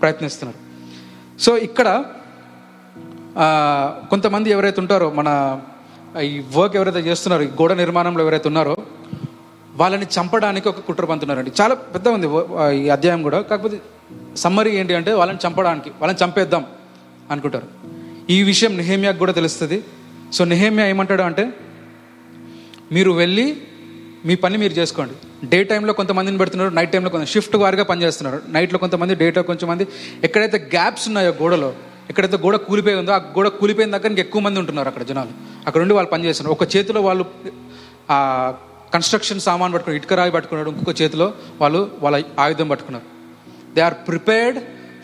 ప్రయత్నిస్తున్నారు. సో ఇక్కడ కొంతమంది ఎవరైతే ఉంటారో మన ఈ వర్క్ ఎవరైతే చేస్తున్నారో ఈ గోడ నిర్మాణంలో ఎవరైతే ఉన్నారో వాళ్ళని చంపడానికి ఒక కుట్ర పంతున్నారండి. చాలా పెద్ద ఉంది ఈ అధ్యాయం కూడా. కాకపోతే సమ్మరీ ఏంటి అంటే వాళ్ళని చంపడానికి వాళ్ళని చంపేద్దాం అనుకుంటారు. ఈ విషయం నిహేమియాకు కూడా తెలుస్తుంది. సో నెహేమియా ఏమంటాడు అంటే మీరు వెళ్ళి మీ పని మీరు చేసుకోండి. డే టైంలో కొంతమందిని పెడుతున్నారు నైట్ టైంలో కొంత షిఫ్ట్ వారిగా పనిచేస్తున్నారు నైట్లో కొంతమంది డేటో కొంచెంమంది ఎక్కడైతే గ్యాప్స్ ఉన్నాయో గోడలో ఎక్కడైతే గోడ కూలిపోయి ఉందో ఆ గోడ కూలిపోయిన దగ్గర ఇంకా ఎక్కువ మంది ఉంటున్నారు అక్కడ జనాలు. అక్కడ ఉండి వాళ్ళు పనిచేస్తున్నారు ఒక చేతిలో వాళ్ళు కన్స్ట్రక్షన్ సామాన్ పట్టుకున్నారు ఇటుక రాయి పట్టుకున్నారు ఇంకొక చేతిలో వాళ్ళు వాళ్ళ ఆయుధం పట్టుకున్నారు. They are prepared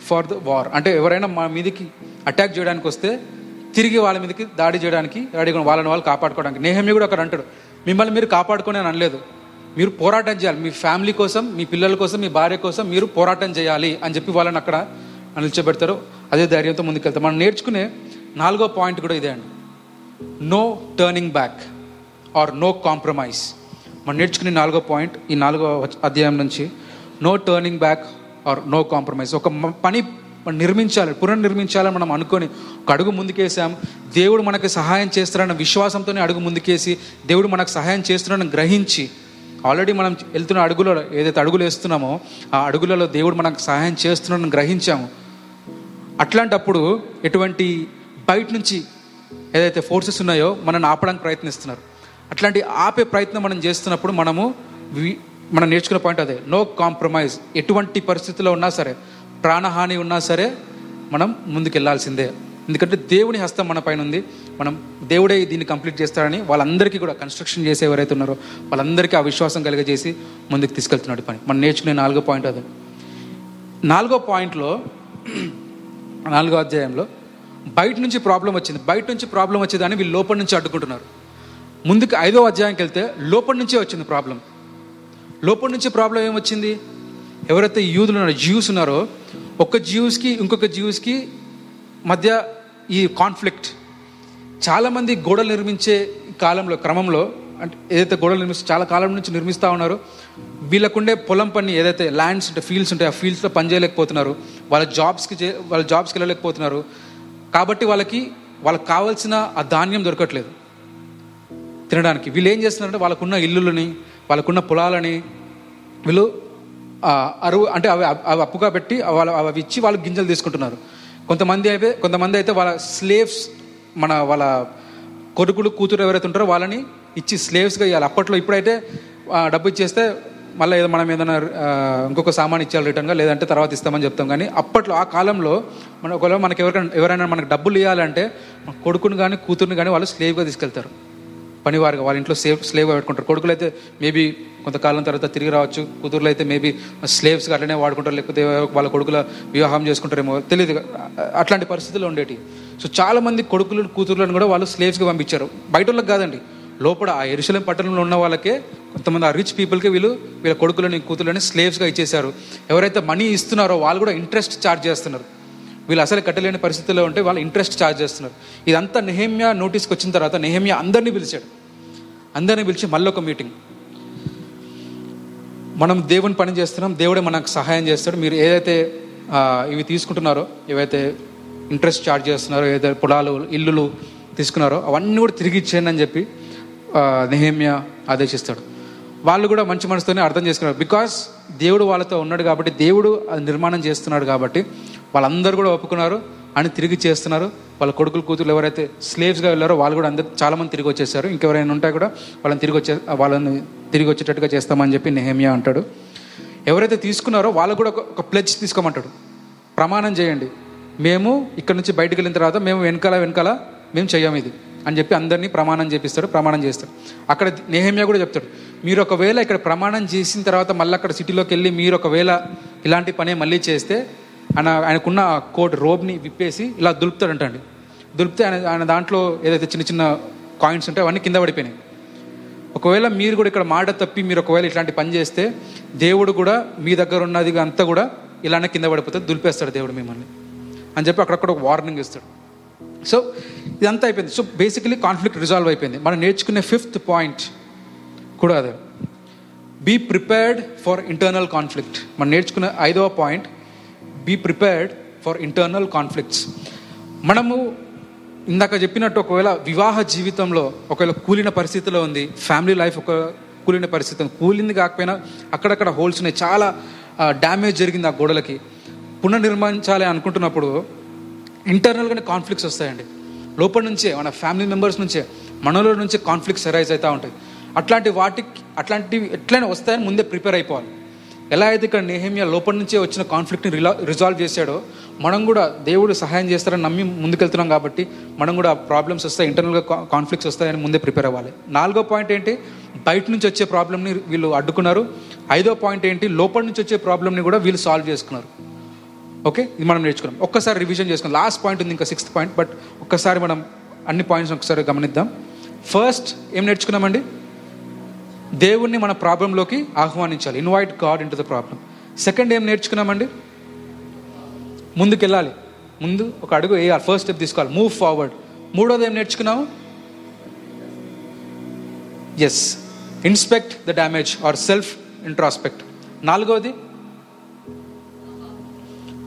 for the war అంటే ఎవరైనా మా మీదకి అటాక్ చేయడానికి వస్తే తిరిగి వాళ్ళ మీదకి దాడి చేయడానికి రెడీగా వాళ్ళని వాళ్ళు కాపాడుకోవడానికి. నేహమి కూడా అక్కడ అంటాడు మిమ్మల్ని మీరు కాపాడుకొని అని అనలేదు. మీరు పోరాటం చేయాలి. మీ ఫ్యామిలీ కోసం మీ పిల్లల కోసం మీ భార్య కోసం మీరు పోరాటం చేయాలి అని చెప్పి వాళ్ళని అక్కడ నిల్చోబెడతారు. అదే ధైర్యంతో ముందుకెళ్తారు. మనం నేర్చుకునే నాలుగో పాయింట్ కూడా ఇదే అండి. No turning back or no compromise మనం నేర్చుకునే నాలుగో పాయింట్ ఈ నాలుగో అధ్యాయం నుంచి no turning back or no compromise ఒక పని మనం నిర్మించాలి పునర్నిర్మించాలని మనం అనుకొని ఒక అడుగు ముందుకేసాం దేవుడు మనకు సహాయం చేస్తారన్న విశ్వాసంతోనే అడుగు ముందుకేసి దేవుడు మనకు సహాయం చేస్తున్నాడని గ్రహించి ఆల్రెడీ మనం వెళ్తున్న అడుగులలో ఏదైతే అడుగులు వేస్తున్నామో ఆ అడుగులలో దేవుడు మనకు సహాయం చేస్తున్నాడని గ్రహించాము. అట్లాంటప్పుడు ఎటువంటి బయట నుంచి ఏదైతే ఫోర్సెస్ ఉన్నాయో మనల్ని ఆపడానికి ప్రయత్నిస్తున్నారు. అట్లాంటి ఆపే ప్రయత్నం మనం చేస్తున్నప్పుడు మనము వి- మనం నేర్చుకున్న పాయింట్ అదే నో కాంప్రమైజ్ ఎటువంటి పరిస్థితిలో ఉన్నా సరే ప్రాణహాని ఉన్నా సరే మనం ముందుకెళ్ళాల్సిందే. ఎందుకంటే దేవుని హస్తం మన పైన ఉంది. మనం దేవుడే దీన్ని కంప్లీట్ చేస్తాడని వాళ్ళందరికీ కూడా కన్స్ట్రక్షన్ చేసే ఎవరైతే ఉన్నారో వాళ్ళందరికీ ఆ విశ్వాసం కలిగజేసి ముందుకు తీసుకెళ్తున్నాడు పని. మనం నేర్చుకునే నాలుగో పాయింట్ అది. నాలుగో పాయింట్లో నాలుగో అధ్యాయంలో బయట నుంచి ప్రాబ్లం వచ్చింది. బయట నుంచి ప్రాబ్లం వచ్చేదాన్ని వీళ్ళు లోపల నుంచి అడ్డుకుంటున్నారు. ముందుకు ఐదో అధ్యాయంకి వెళ్తే లోపల నుంచే వచ్చింది ప్రాబ్లం. లోపల నుంచి ప్రాబ్లం ఏమొచ్చింది? ఎవరైతే యూదులు ఉన్నారో జ్యూస్ ఉన్నారో ఒక జ్యూస్కి ఇంకొక జ్యూస్కి మధ్య ఈ కాన్ఫ్లిక్ట్ చాలామంది గోడలు నిర్మించే కాలంలో క్రమంలో అంటే ఏదైతే గోడలు నిర్మిస్తే చాలా కాలం నుంచి నిర్మిస్తూ ఉన్నారో వీళ్ళకుండే పొలం పని ఏదైతే ల్యాండ్స్ ఉంటాయి ఫీల్డ్స్ ఉంటాయి ఆ ఫీల్డ్స్లో పని చేయలేకపోతున్నారు. వాళ్ళ జాబ్స్కి చే వాళ్ళ జాబ్స్కి వెళ్ళలేకపోతున్నారు. కాబట్టి వాళ్ళకి వాళ్ళకి కావాల్సిన ఆ ధాన్యం దొరకట్లేదు. తినడానికి. వీళ్ళు ఏం చేస్తున్నారంటే వాళ్ళకున్న ఇల్లులని వాళ్ళకున్న పొలాలని వీళ్ళు అరువు అంటే అవి అవి అప్పుగా పెట్టి వాళ్ళ అవి ఇచ్చి వాళ్ళు గింజలు తీసుకుంటున్నారు. కొంతమంది అయితే కొంతమంది అయితే వాళ్ళ స్లేవ్స్ మన వాళ్ళ కొడుకులు కూతురు ఎవరైతే ఉంటారో వాళ్ళని ఇచ్చి స్లేవ్స్గా ఇవ్వాలి అప్పట్లో ఇప్పుడైతే డబ్బు ఇచ్చేస్తే మళ్ళీ ఏదో మనం ఏదైనా ఇంకొక సామాన్ ఇచ్చేయాలి రిటర్న్గా లేదంటే తర్వాత ఇస్తామని చెప్తాం. కానీ అప్పట్లో ఆ కాలంలో మన ఒకవేళ మనకి ఎవరికైనా ఎవరైనా మనకు డబ్బులు ఇవ్వాలంటే కొడుకుని కానీ కూతురుని కానీ వాళ్ళు స్లేవ్గా తీసుకెళ్తారు. పనివారుగా వాళ్ళ ఇంట్లో సేవ్ స్లేవ్గా పెట్టుకుంటారు. కొడుకులు అయితే మేబీ కొంతకాలం తర్వాత తిరిగి రావచ్చు. కూతుర్లు అయితే మేబీ స్లేవ్స్గా అట్లనే వాడుకుంటారు. లేకపోతే వాళ్ళ కొడుకుల వివాహం చేసుకుంటారేమో తెలియదు అట్లాంటి పరిస్థితులు ఉండేటి. సో చాలామంది కొడుకులు కూతురులను కూడా వాళ్ళు స్లేవ్స్గా పంపించారు. బయట వాళ్ళకి కాదండి. లోపల ఆ ఎరుశలేం పట్టణంలో ఉన్న వాళ్ళకే కొంతమంది ఆ రిచ్ పీపుల్కి వీళ్ళు వీళ్ళ కొడుకులని కూతురులని స్లేవ్స్గా ఇచ్చేశారు. ఎవరైతే మనీ ఇస్తున్నారో వాళ్ళు కూడా ఇంట్రెస్ట్ ఛార్జ్ చేస్తున్నారు. వీళ్ళు అసలు కట్టలేని పరిస్థితుల్లో ఉంటే వాళ్ళు ఇంట్రెస్ట్ ఛార్జ్ చేస్తున్నారు. ఇదంతా నెహమ్యా నోటీస్కి వచ్చిన తర్వాత నెహమ్యా అందరినీ పిలిచాడు. అందరినీ పిలిచి మళ్ళీ ఒక మీటింగ్ మనం దేవుని పని చేస్తున్నాం దేవుడే మనకు సహాయం చేస్తాడు. మీరు ఏదైతే ఇవి తీసుకుంటున్నారో ఏవైతే ఇంట్రెస్ట్ ఛార్జ్ చేస్తున్నారో ఏదైతే పొలాలు ఇల్లులు తీసుకున్నారో అవన్నీ కూడా తిరిగి ఇచ్చేయండి అని చెప్పి నెహేమ్య నెహమ్యా ఆదేశిస్తాడు. వాళ్ళు కూడా మంచి మనసుతోనే అర్థం చేసుకున్నారు. బికాస్ దేవుడు వాళ్ళతో ఉన్నాడు కాబట్టి దేవుడు అది నిర్మాణం చేస్తున్నాడు కాబట్టి వాళ్ళందరూ కూడా ఒప్పుకున్నారు అని తిరిగి చేస్తున్నారు. వాళ్ళ కొడుకులు కూతురు ఎవరైతే స్లేవ్స్గా వెళ్ళారో వాళ్ళు కూడా అందరు చాలామంది తిరిగి వచ్చేసారు. ఇంకెవరైనా ఉంటే కూడా వాళ్ళని తిరిగి వచ్చే వాళ్ళని తిరిగి వచ్చేటట్టుగా చేస్తామని చెప్పి నెహమియా అంటాడు. ఎవరైతే తీసుకున్నారో వాళ్ళు కూడా ఒక- ఒక ప్లెజ్ తీసుకోమంటాడు. ప్రమాణం చేయండి. మేము ఇక్కడ నుంచి బయటకు వెళ్ళిన తర్వాత మేము వెనకాల వెనకాల మేము చెయ్యం ఇది అని చెప్పి అందరినీ ప్రమాణం చేపిస్తాడు ప్రమాణం చేస్తాడు. అక్కడ నేహమ్యా కూడా చెప్తాడు మీరు ఒకవేళ ఇక్కడ ప్రమాణం చేసిన తర్వాత మళ్ళీ అక్కడ సిటీలోకి వెళ్ళి మీరు ఒకవేళ ఇలాంటి పనే మళ్ళీ చేస్తే ఆయన ఆయనకున్న కోడ్ రోబ్ని విప్పేసి ఇలా దులుపుతాడంటండి. దులిపితే ఆయన ఆయన దాంట్లో ఏదైతే చిన్న చిన్న కాయిన్స్ ఉంటాయో అవన్నీ కింద పడిపోయినాయి. ఒకవేళ మీరు కూడా ఇక్కడ మాట తప్పి మీరు ఒకవేళ ఇట్లాంటి పని చేస్తే దేవుడు కూడా మీ దగ్గర ఉన్నది అంతా కూడా ఇలానే కింద పడిపోతే దులిపేస్తాడు దేవుడు మిమ్మల్ని. అని చెప్పి అక్కడక్కడ ఒక వార్నింగ్ ఇస్తాడు. సో ఇదంతా అయిపోయింది. సో బేసికలీ కాన్ఫ్లిక్ట్ రిజాల్వ్ అయిపోయింది. మనం నేర్చుకునే ఫిఫ్త్ పాయింట్ కూడా అదే. Be prepared for internal conflict మనం నేర్చుకునే ఐదవ point be prepared for internal conflicts మనము ఇందాక చెప్పినట్టు ఒకవేళ వివాహ జీవితంలో ఒకవేళ కూలిన పరిస్థితిలో ఉంది ఫ్యామిలీ లైఫ్ ఒక కూలిన పరిస్థితి కూలింది కాకపోయినా అక్కడక్కడ హోల్స్ ఉన్నాయి చాలా డ్యామేజ్ జరిగింది ఆ గోడలకి. పునర్నిర్మించాలి అనుకుంటున్నప్పుడు ఇంటర్నల్గానే కాన్ఫ్లిక్ట్స్ వస్తాయండి. లోపల నుంచే మన ఫ్యామిలీ మెంబర్స్ నుంచే మనలో నుంచి కాన్ఫ్లిక్ట్స్ అరైజ్ అవుతూ ఉంటాయి. అట్లాంటి వాటికి అట్లాంటివి ఎట్లయినా వస్తాయని ముందే ప్రిపేర్ అయిపోవాలి. ఎలా అయితే ఇక్కడ నేహేమియా లోపల నుంచే వచ్చిన కాన్ఫ్లిక్ట్ని రిలా రిజాల్వ్ చేశాడో మనం కూడా దేవుడు సహాయం చేస్తారని నమ్మి ముందుకెళ్తున్నాం కాబట్టి మనం కూడా ప్రాబ్లమ్స్ వస్తాయి ఇంటర్నల్గా కాన్ఫ్లిక్ట్స్ వస్తాయని ముందే ప్రిపేర్ అవ్వాలి. నాలుగో పాయింట్ ఏంటి? బయట నుంచి వచ్చే ప్రాబ్లమ్ని వీళ్ళు అడ్డుకున్నారు. ఐదో పాయింట్ ఏంటి? లోపల నుంచి వచ్చే ప్రాబ్లమ్ని కూడా వీళ్ళు సాల్వ్ చేసుకున్నారు. ఓకే ఇది మనం నేర్చుకున్నాం. ఒక్కసారి రివిజన్ చేసుకున్నాం. లాస్ట్ పాయింట్ ఉంది ఇంకా సిక్స్త్ పాయింట్ బట్ ఒక్కసారి మనం అన్ని పాయింట్స్ ఒకసారి గమనిద్దాం. ఫస్ట్ ఏం నేర్చుకున్నామండి? దేవుణ్ణి మన ప్రాబ్లంలోకి ఆహ్వానించాలి. Invite God into the problem second ఏం నేర్చుకున్నామండి? ముందుకెళ్ళాలి. ముందు ఒక అడుగు వేయాలి. ఫస్ట్ స్టెప్ తీసుకోవాలి. మూవ్ ఫార్వర్డ్ మూడోది ఏం నేర్చుకున్నాము? Yes inspect the damage or self introspect నాలుగవది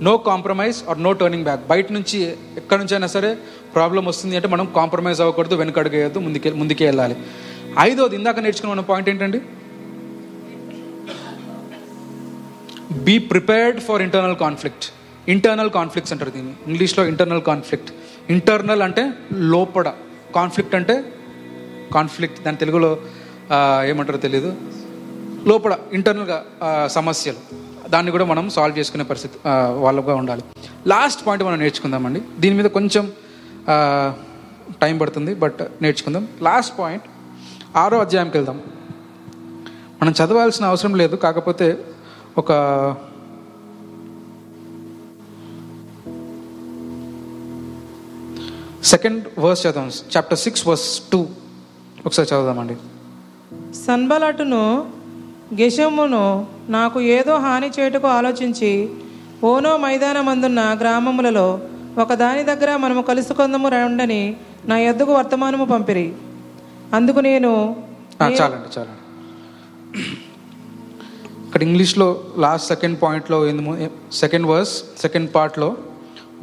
no compromise or no turning back బయట నుంచి ఎక్కడి నుంచైనా సరే ప్రాబ్లం వస్తుంది అంటే మనం కాంప్రమైజ్ అవ్వకూడదు వెనకడుగు వేయద్దు ముందుకే ముందుకే వెళ్ళాలి ఐదోది ఇందాక నేర్చుకున్న మన పాయింట్ ఏంటండి? Be prepared for internal conflict internal conflicts అంటారు దీన్ని. ఇంగ్లీష్లో ఇంటర్నల్ కాన్ఫ్లిక్ట్ ఇంటర్నల్ అంటే లోపడ. కాన్ఫ్లిక్ట్ అంటే కాన్ఫ్లిక్ట్ దాని తెలుగులో ఏమంటారో తెలియదు లోపల ఇంటర్నల్గా సమస్యలు. దాన్ని కూడా మనం సాల్వ్ చేసుకునే పరిస్థితి వాళ్ళగా ఉండాలి. లాస్ట్ పాయింట్ మనం నేర్చుకుందామండి. దీని మీద కొంచెం టైం పడుతుంది బట్ నేర్చుకుందాం. లాస్ట్ పాయింట్ ఆరో అధ్యాయంకి వెళ్దాం. మనం చదవాల్సిన అవసరం లేదు కాకపోతే ఒక సెకండ్ వర్స్ చదవం చాప్టర్ సిక్స్ వర్స్ టూ ఒకసారి చదువుదామండి. సన్బలటును గెషమును నాకు ఏదో హాని చేయుటకు ఆలోచించి ఓనో మైదానమందున్న గ్రామములలో ఒక దాని దగ్గర మనము కలుసుకుందము రండని నా ఎద్దుకు వర్తమానము పంపిరి. అందుకు నేను చాలండి చాలండి. ఇక్కడ ఇంగ్లీష్లో లాస్ట్ సెకండ్ పాయింట్లో సెకండ్ వర్స్ సెకండ్ పార్ట్లో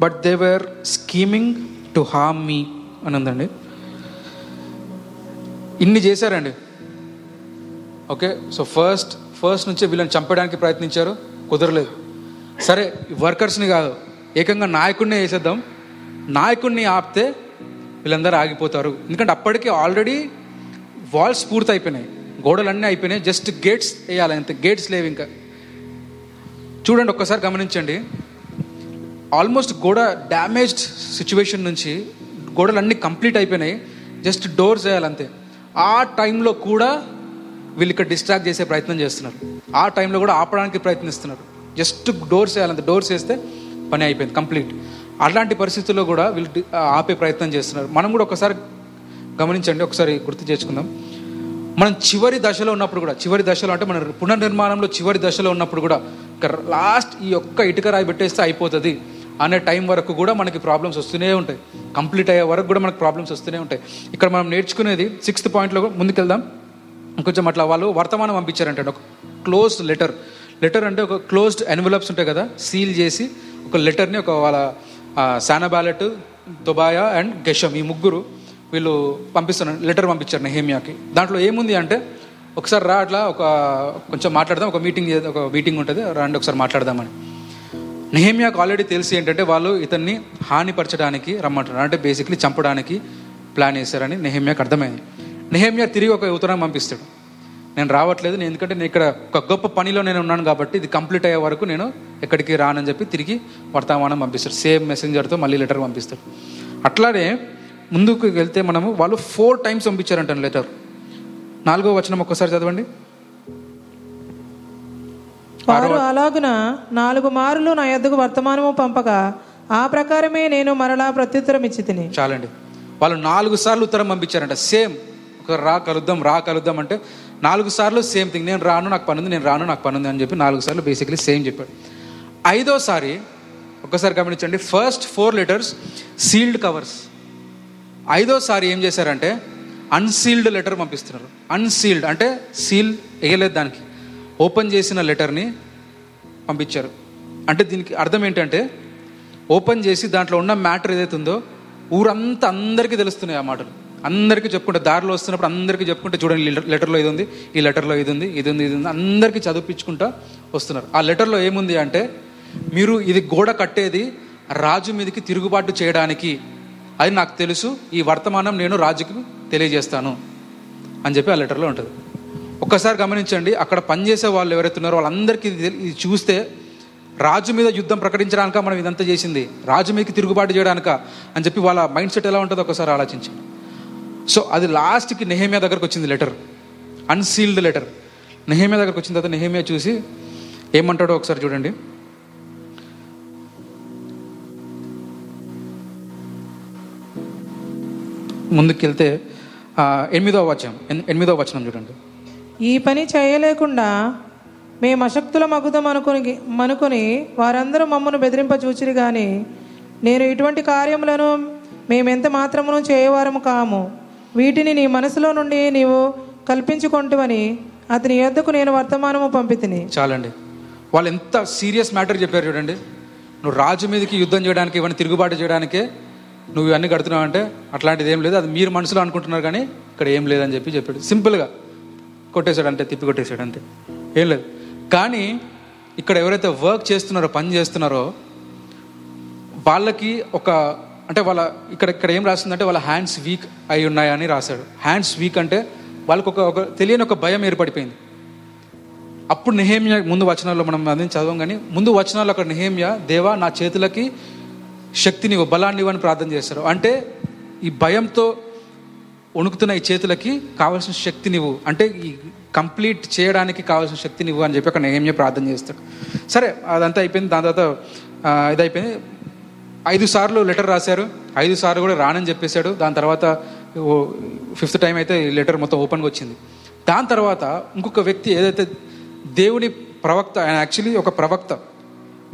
but they were scheming to harm me అని ఉందండి. ఇన్ని చేశారండి. ఓకే సో ఫస్ట్ ఫస్ట్ నుంచి వీళ్ళని చంపడానికి ప్రయత్నించారు కుదరలేదు. సరే వర్కర్స్ని కాదు ఏకంగా నాయకుడినే వేసేద్దాం నాయకుడిని ఆపితే వీళ్ళందరూ ఆగిపోతారు. ఎందుకంటే అప్పటికి ఆల్రెడీ వాల్స్ పూర్తి అయిపోయినాయి గోడలన్నీ అయిపోయినాయి. జస్ట్ గేట్స్ వేయాలి అంతే. గేట్స్ లేవు ఇంకా. చూడండి ఒక్కసారి గమనించండి. ఆల్మోస్ట్ గోడ డ్యామేజ్డ్ సిచ్యువేషన్ నుంచి గోడలు అన్నీ కంప్లీట్ అయిపోయినాయి. జస్ట్ డోర్స్ వేయాలంతే ఆ టైంలో కూడా వీళ్ళు ఇక్కడ డిస్ట్రాక్ట్ చేసే ప్రయత్నం చేస్తున్నారు. ఆ టైంలో కూడా ఆపడానికి ప్రయత్నిస్తున్నారు. జస్ట్ డోర్స్ వేయాలంతే డోర్స్ వేస్తే పని అయిపోయింది కంప్లీట్. అలాంటి పరిస్థితుల్లో కూడా వీళ్ళు ఆపే ప్రయత్నం చేస్తున్నారు. మనం కూడా ఒకసారి గమనించండి. ఒకసారి గుర్తు చేసుకుందాం. మనం చివరి దశలో ఉన్నప్పుడు కూడా చివరి దశలో అంటే మన పునర్నిర్మాణంలో చివరి దశలో ఉన్నప్పుడు కూడా లాస్ట్ ఈ ఒక్క ఇటుక రాయి పెట్టేస్తే అయిపోతుంది అనే టైం వరకు కూడా మనకి ప్రాబ్లమ్స్ వస్తూనే ఉంటాయి. కంప్లీట్ అయ్యే వరకు కూడా మనకు ప్రాబ్లమ్స్ వస్తూనే ఉంటాయి. ఇక్కడ మనం నేర్చుకునేది సిక్స్త్ పాయింట్లో ముందుకెళ్దాం. కొంచెం అట్లా వాళ్ళు వర్తమానం పంపించారంటే ఒక క్లోజ్డ్ లెటర్ లెటర్ అంటే ఒక క్లోజ్డ్ ఎన్వలప్స్ ఉంటాయి కదా సీల్ చేసి ఒక లెటర్ని ఒక వాళ్ళ శానబాలెట్ దుబాయా అండ్ గెషమ్ ఈ ముగ్గురు వీళ్ళు పంపిస్తున్నారు లెటర్ పంపించారు నెహేమియాకి. దాంట్లో ఏముంది అంటే ఒకసారి రా అట్లా ఒక కొంచెం మాట్లాడదాం ఒక మీటింగ్ ఒక మీటింగ్ ఉంటుంది రండి ఒకసారి మాట్లాడదామని. నెహేమియాకు ఆల్రెడీ తెలిసి ఏంటంటే వాళ్ళు ఇతన్ని హానిపరచడానికి రమ్మంటున్నారు. అంటే బేసిక్లీ చంపడానికి ప్లాన్ వేశారని నెహేమియాకు అర్థమైంది. నెహేమియా తిరిగి ఒక ఉత్తరం పంపిస్తాడు. నేను రావట్లేదు నేను ఎందుకంటే నేను ఇక్కడ ఒక గొప్ప పనిలో నేను ఉన్నాను కాబట్టి ఇది కంప్లీట్ అయ్యే వరకు నేను ఎక్కడికి రానని చెప్పి తిరిగి వర్తమానం పంపిస్తాడు. సేమ్ మెసెంజర్తో మళ్ళీ లెటర్ పంపిస్తాడు. అట్లానే ముందుకు వెళ్తే మనము వాళ్ళు ఫోర్ టైమ్స్ పంపించారంట లెటర్ నాలుగో వచనం ఒక్కసారి చదవండి. వారు అలాగున నాలుగు మారులు నా యొద్దకు వర్తమానము పంపగా ఆ ప్రకారమే నేను మరలా ప్రత్యుత్తరం ఇచ్చి తిని. చాలండి. వాళ్ళు నాలుగు సార్లు ఉత్తరం పంపించారంట. సేమ్. ఒక రా కలుద్దాం రా కలుద్దాం అంటే నాలుగు సార్లు సేమ్ థింగ్. నేను రాను నాకు పనుంది నేను రాను నాకు పనుంది అని చెప్పి నాలుగు సార్లు బేసిక్లీ సేమ్ చెప్పాడు. ఐదోసారి ఒకసారి గమనించండి. First four letters sealed covers ఐదోసారి ఏం చేశారంటే అన్సీల్డ్ లెటర్ పంపిస్తున్నారు. అన్సీల్డ్ అంటే సీల్ వేయలేదు దానికి. ఓపెన్ చేసిన లెటర్ని పంపించారు. అంటే దీనికి అర్థం ఏంటంటే ఓపెన్ చేసి దాంట్లో ఉన్న మ్యాటర్ ఏదైతే ఉందో ఊరంతా అందరికీ తెలుస్తున్నాయి ఆ మాటలు. అందరికీ చెప్పుకుంటే దారిలో వస్తున్నప్పుడు అందరికీ చెప్పుకుంటే చూడండి లెటర్లో ఇది ఉంది ఈ లెటర్లో ఇది ఉంది ఇది ఉంది ఇది ఉంది అందరికీ చదివించుకుంటా వస్తున్నారు. ఆ లెటర్లో ఏముంది అంటే మీరు ఇది గోడ కట్టేది రాజు మీదకి తిరుగుబాటు చేయడానికి అది నాకు తెలుసు ఈ వర్తమానం నేను రాజుకి తెలియజేస్తాను అని చెప్పి ఆ లెటర్లో ఉంటుంది. ఒక్కసారి గమనించండి అక్కడ పనిచేసే వాళ్ళు ఎవరైతే ఉన్నారో వాళ్ళందరికీ ఇది ఇది చూస్తే రాజు మీద యుద్ధం ప్రకటించడానిక మనం ఇదంతా చేసింది? రాజు మీదకి తిరుగుబాటు చేయడానిక? అని చెప్పి వాళ్ళ మైండ్ సెట్ ఎలా ఉంటుందో ఒకసారి ఆలోచించండి. సో అది లాస్ట్కి నెహేమియా దగ్గరకు వచ్చింది లెటర్ అన్సీల్డ్ లెటర్ నెహేమియా దగ్గరకు వచ్చిన తర్వాత నెహేమియా చూసి ఏమంటాడో ఒకసారి చూడండి. ముందుకెళ్తే ఎనిమిదో వచనం ఎన్- ఎనిమిదో వచనం చూడండి. ఈ పని చేయలేకుండా మేము అశక్తుల మగుదం అనుకుని మనుకొని వారందరూ మమ్మను బెదిరింప చూచిరి గాని నేను ఇటువంటి కార్యములను మేమెంత మాత్రమును చేయవారము కాము. వీటిని నీ మనసులో నుండి నీవు కల్పించుకుంటువని అతని యొద్దకు నేను వర్తమానము పంపితిని. చాలండి. వాళ్ళు ఎంత సీరియస్ మ్యాటర్ చెప్పారు చూడండి. నువ్వు రాజు మీదకి యుద్ధం చేయడానికి ఇవన్నీ తిరుగుబాటు చేయడానికే నువ్వు ఇవన్నీ కడుతున్నావు అంటే అట్లాంటిది ఏం లేదు. అది మీరు మనసులో అనుకుంటున్నారు కానీ ఇక్కడ ఏం లేదని చెప్పి చెప్పాడు. సింపుల్గా కొట్టేశాడు అంతే తిప్పి కొట్టేశాడు అంతే. ఏం లేదు. కానీ ఇక్కడ ఎవరైతే వర్క్ చేస్తున్నారో పని చేస్తున్నారో వాళ్ళకి ఒక అంటే వాళ్ళ ఇక్కడ ఇక్కడ ఏం రాసిందంటే వాళ్ళ హ్యాండ్స్ వీక్ అయి ఉన్నాయని రాశాడు. హ్యాండ్స్ వీక్ అంటే వాళ్ళకి ఒక ఒక తెలియని ఒక భయం ఏర్పడిపోయింది. అప్పుడు నెహేమియా ముందు వచనాల్లో మనం అదే చదవం కానీ ముందు వచనాల్లో అక్కడ నెహేమియా దేవా నా చేతులకి శక్తిని ఇవ్వు బలాన్ని ఇవ్వని ప్రార్థన చేస్తారు. అంటే ఈ భయంతో వణుకుతున్న ఈ చేతులకి కావాల్సిన శక్తినివ్వు అంటే ఈ కంప్లీట్ చేయడానికి కావాల్సిన శక్తినివ్వు అని చెప్పి అక్కడ నెహేమియా ప్రార్థన చేస్తాడు. సరే అదంతా అయిపోయింది. దాని తర్వాత ఇదైపోయింది. ఇది అయిపోయింది ఐదు సార్లు లెటర్ రాశారు. ఐదు సార్లు కూడా రానని చెప్పేశాడు. దాని తర్వాత ఫిఫ్త్ టైం అయితే ఈ లెటర్ మొత్తం ఓపెన్గా వచ్చింది. దాని తర్వాత ఇంకొక వ్యక్తి ఏదైతే దేవుని ప్రవక్త ఆయన యాక్చువల్లీ ఒక ప్రవక్త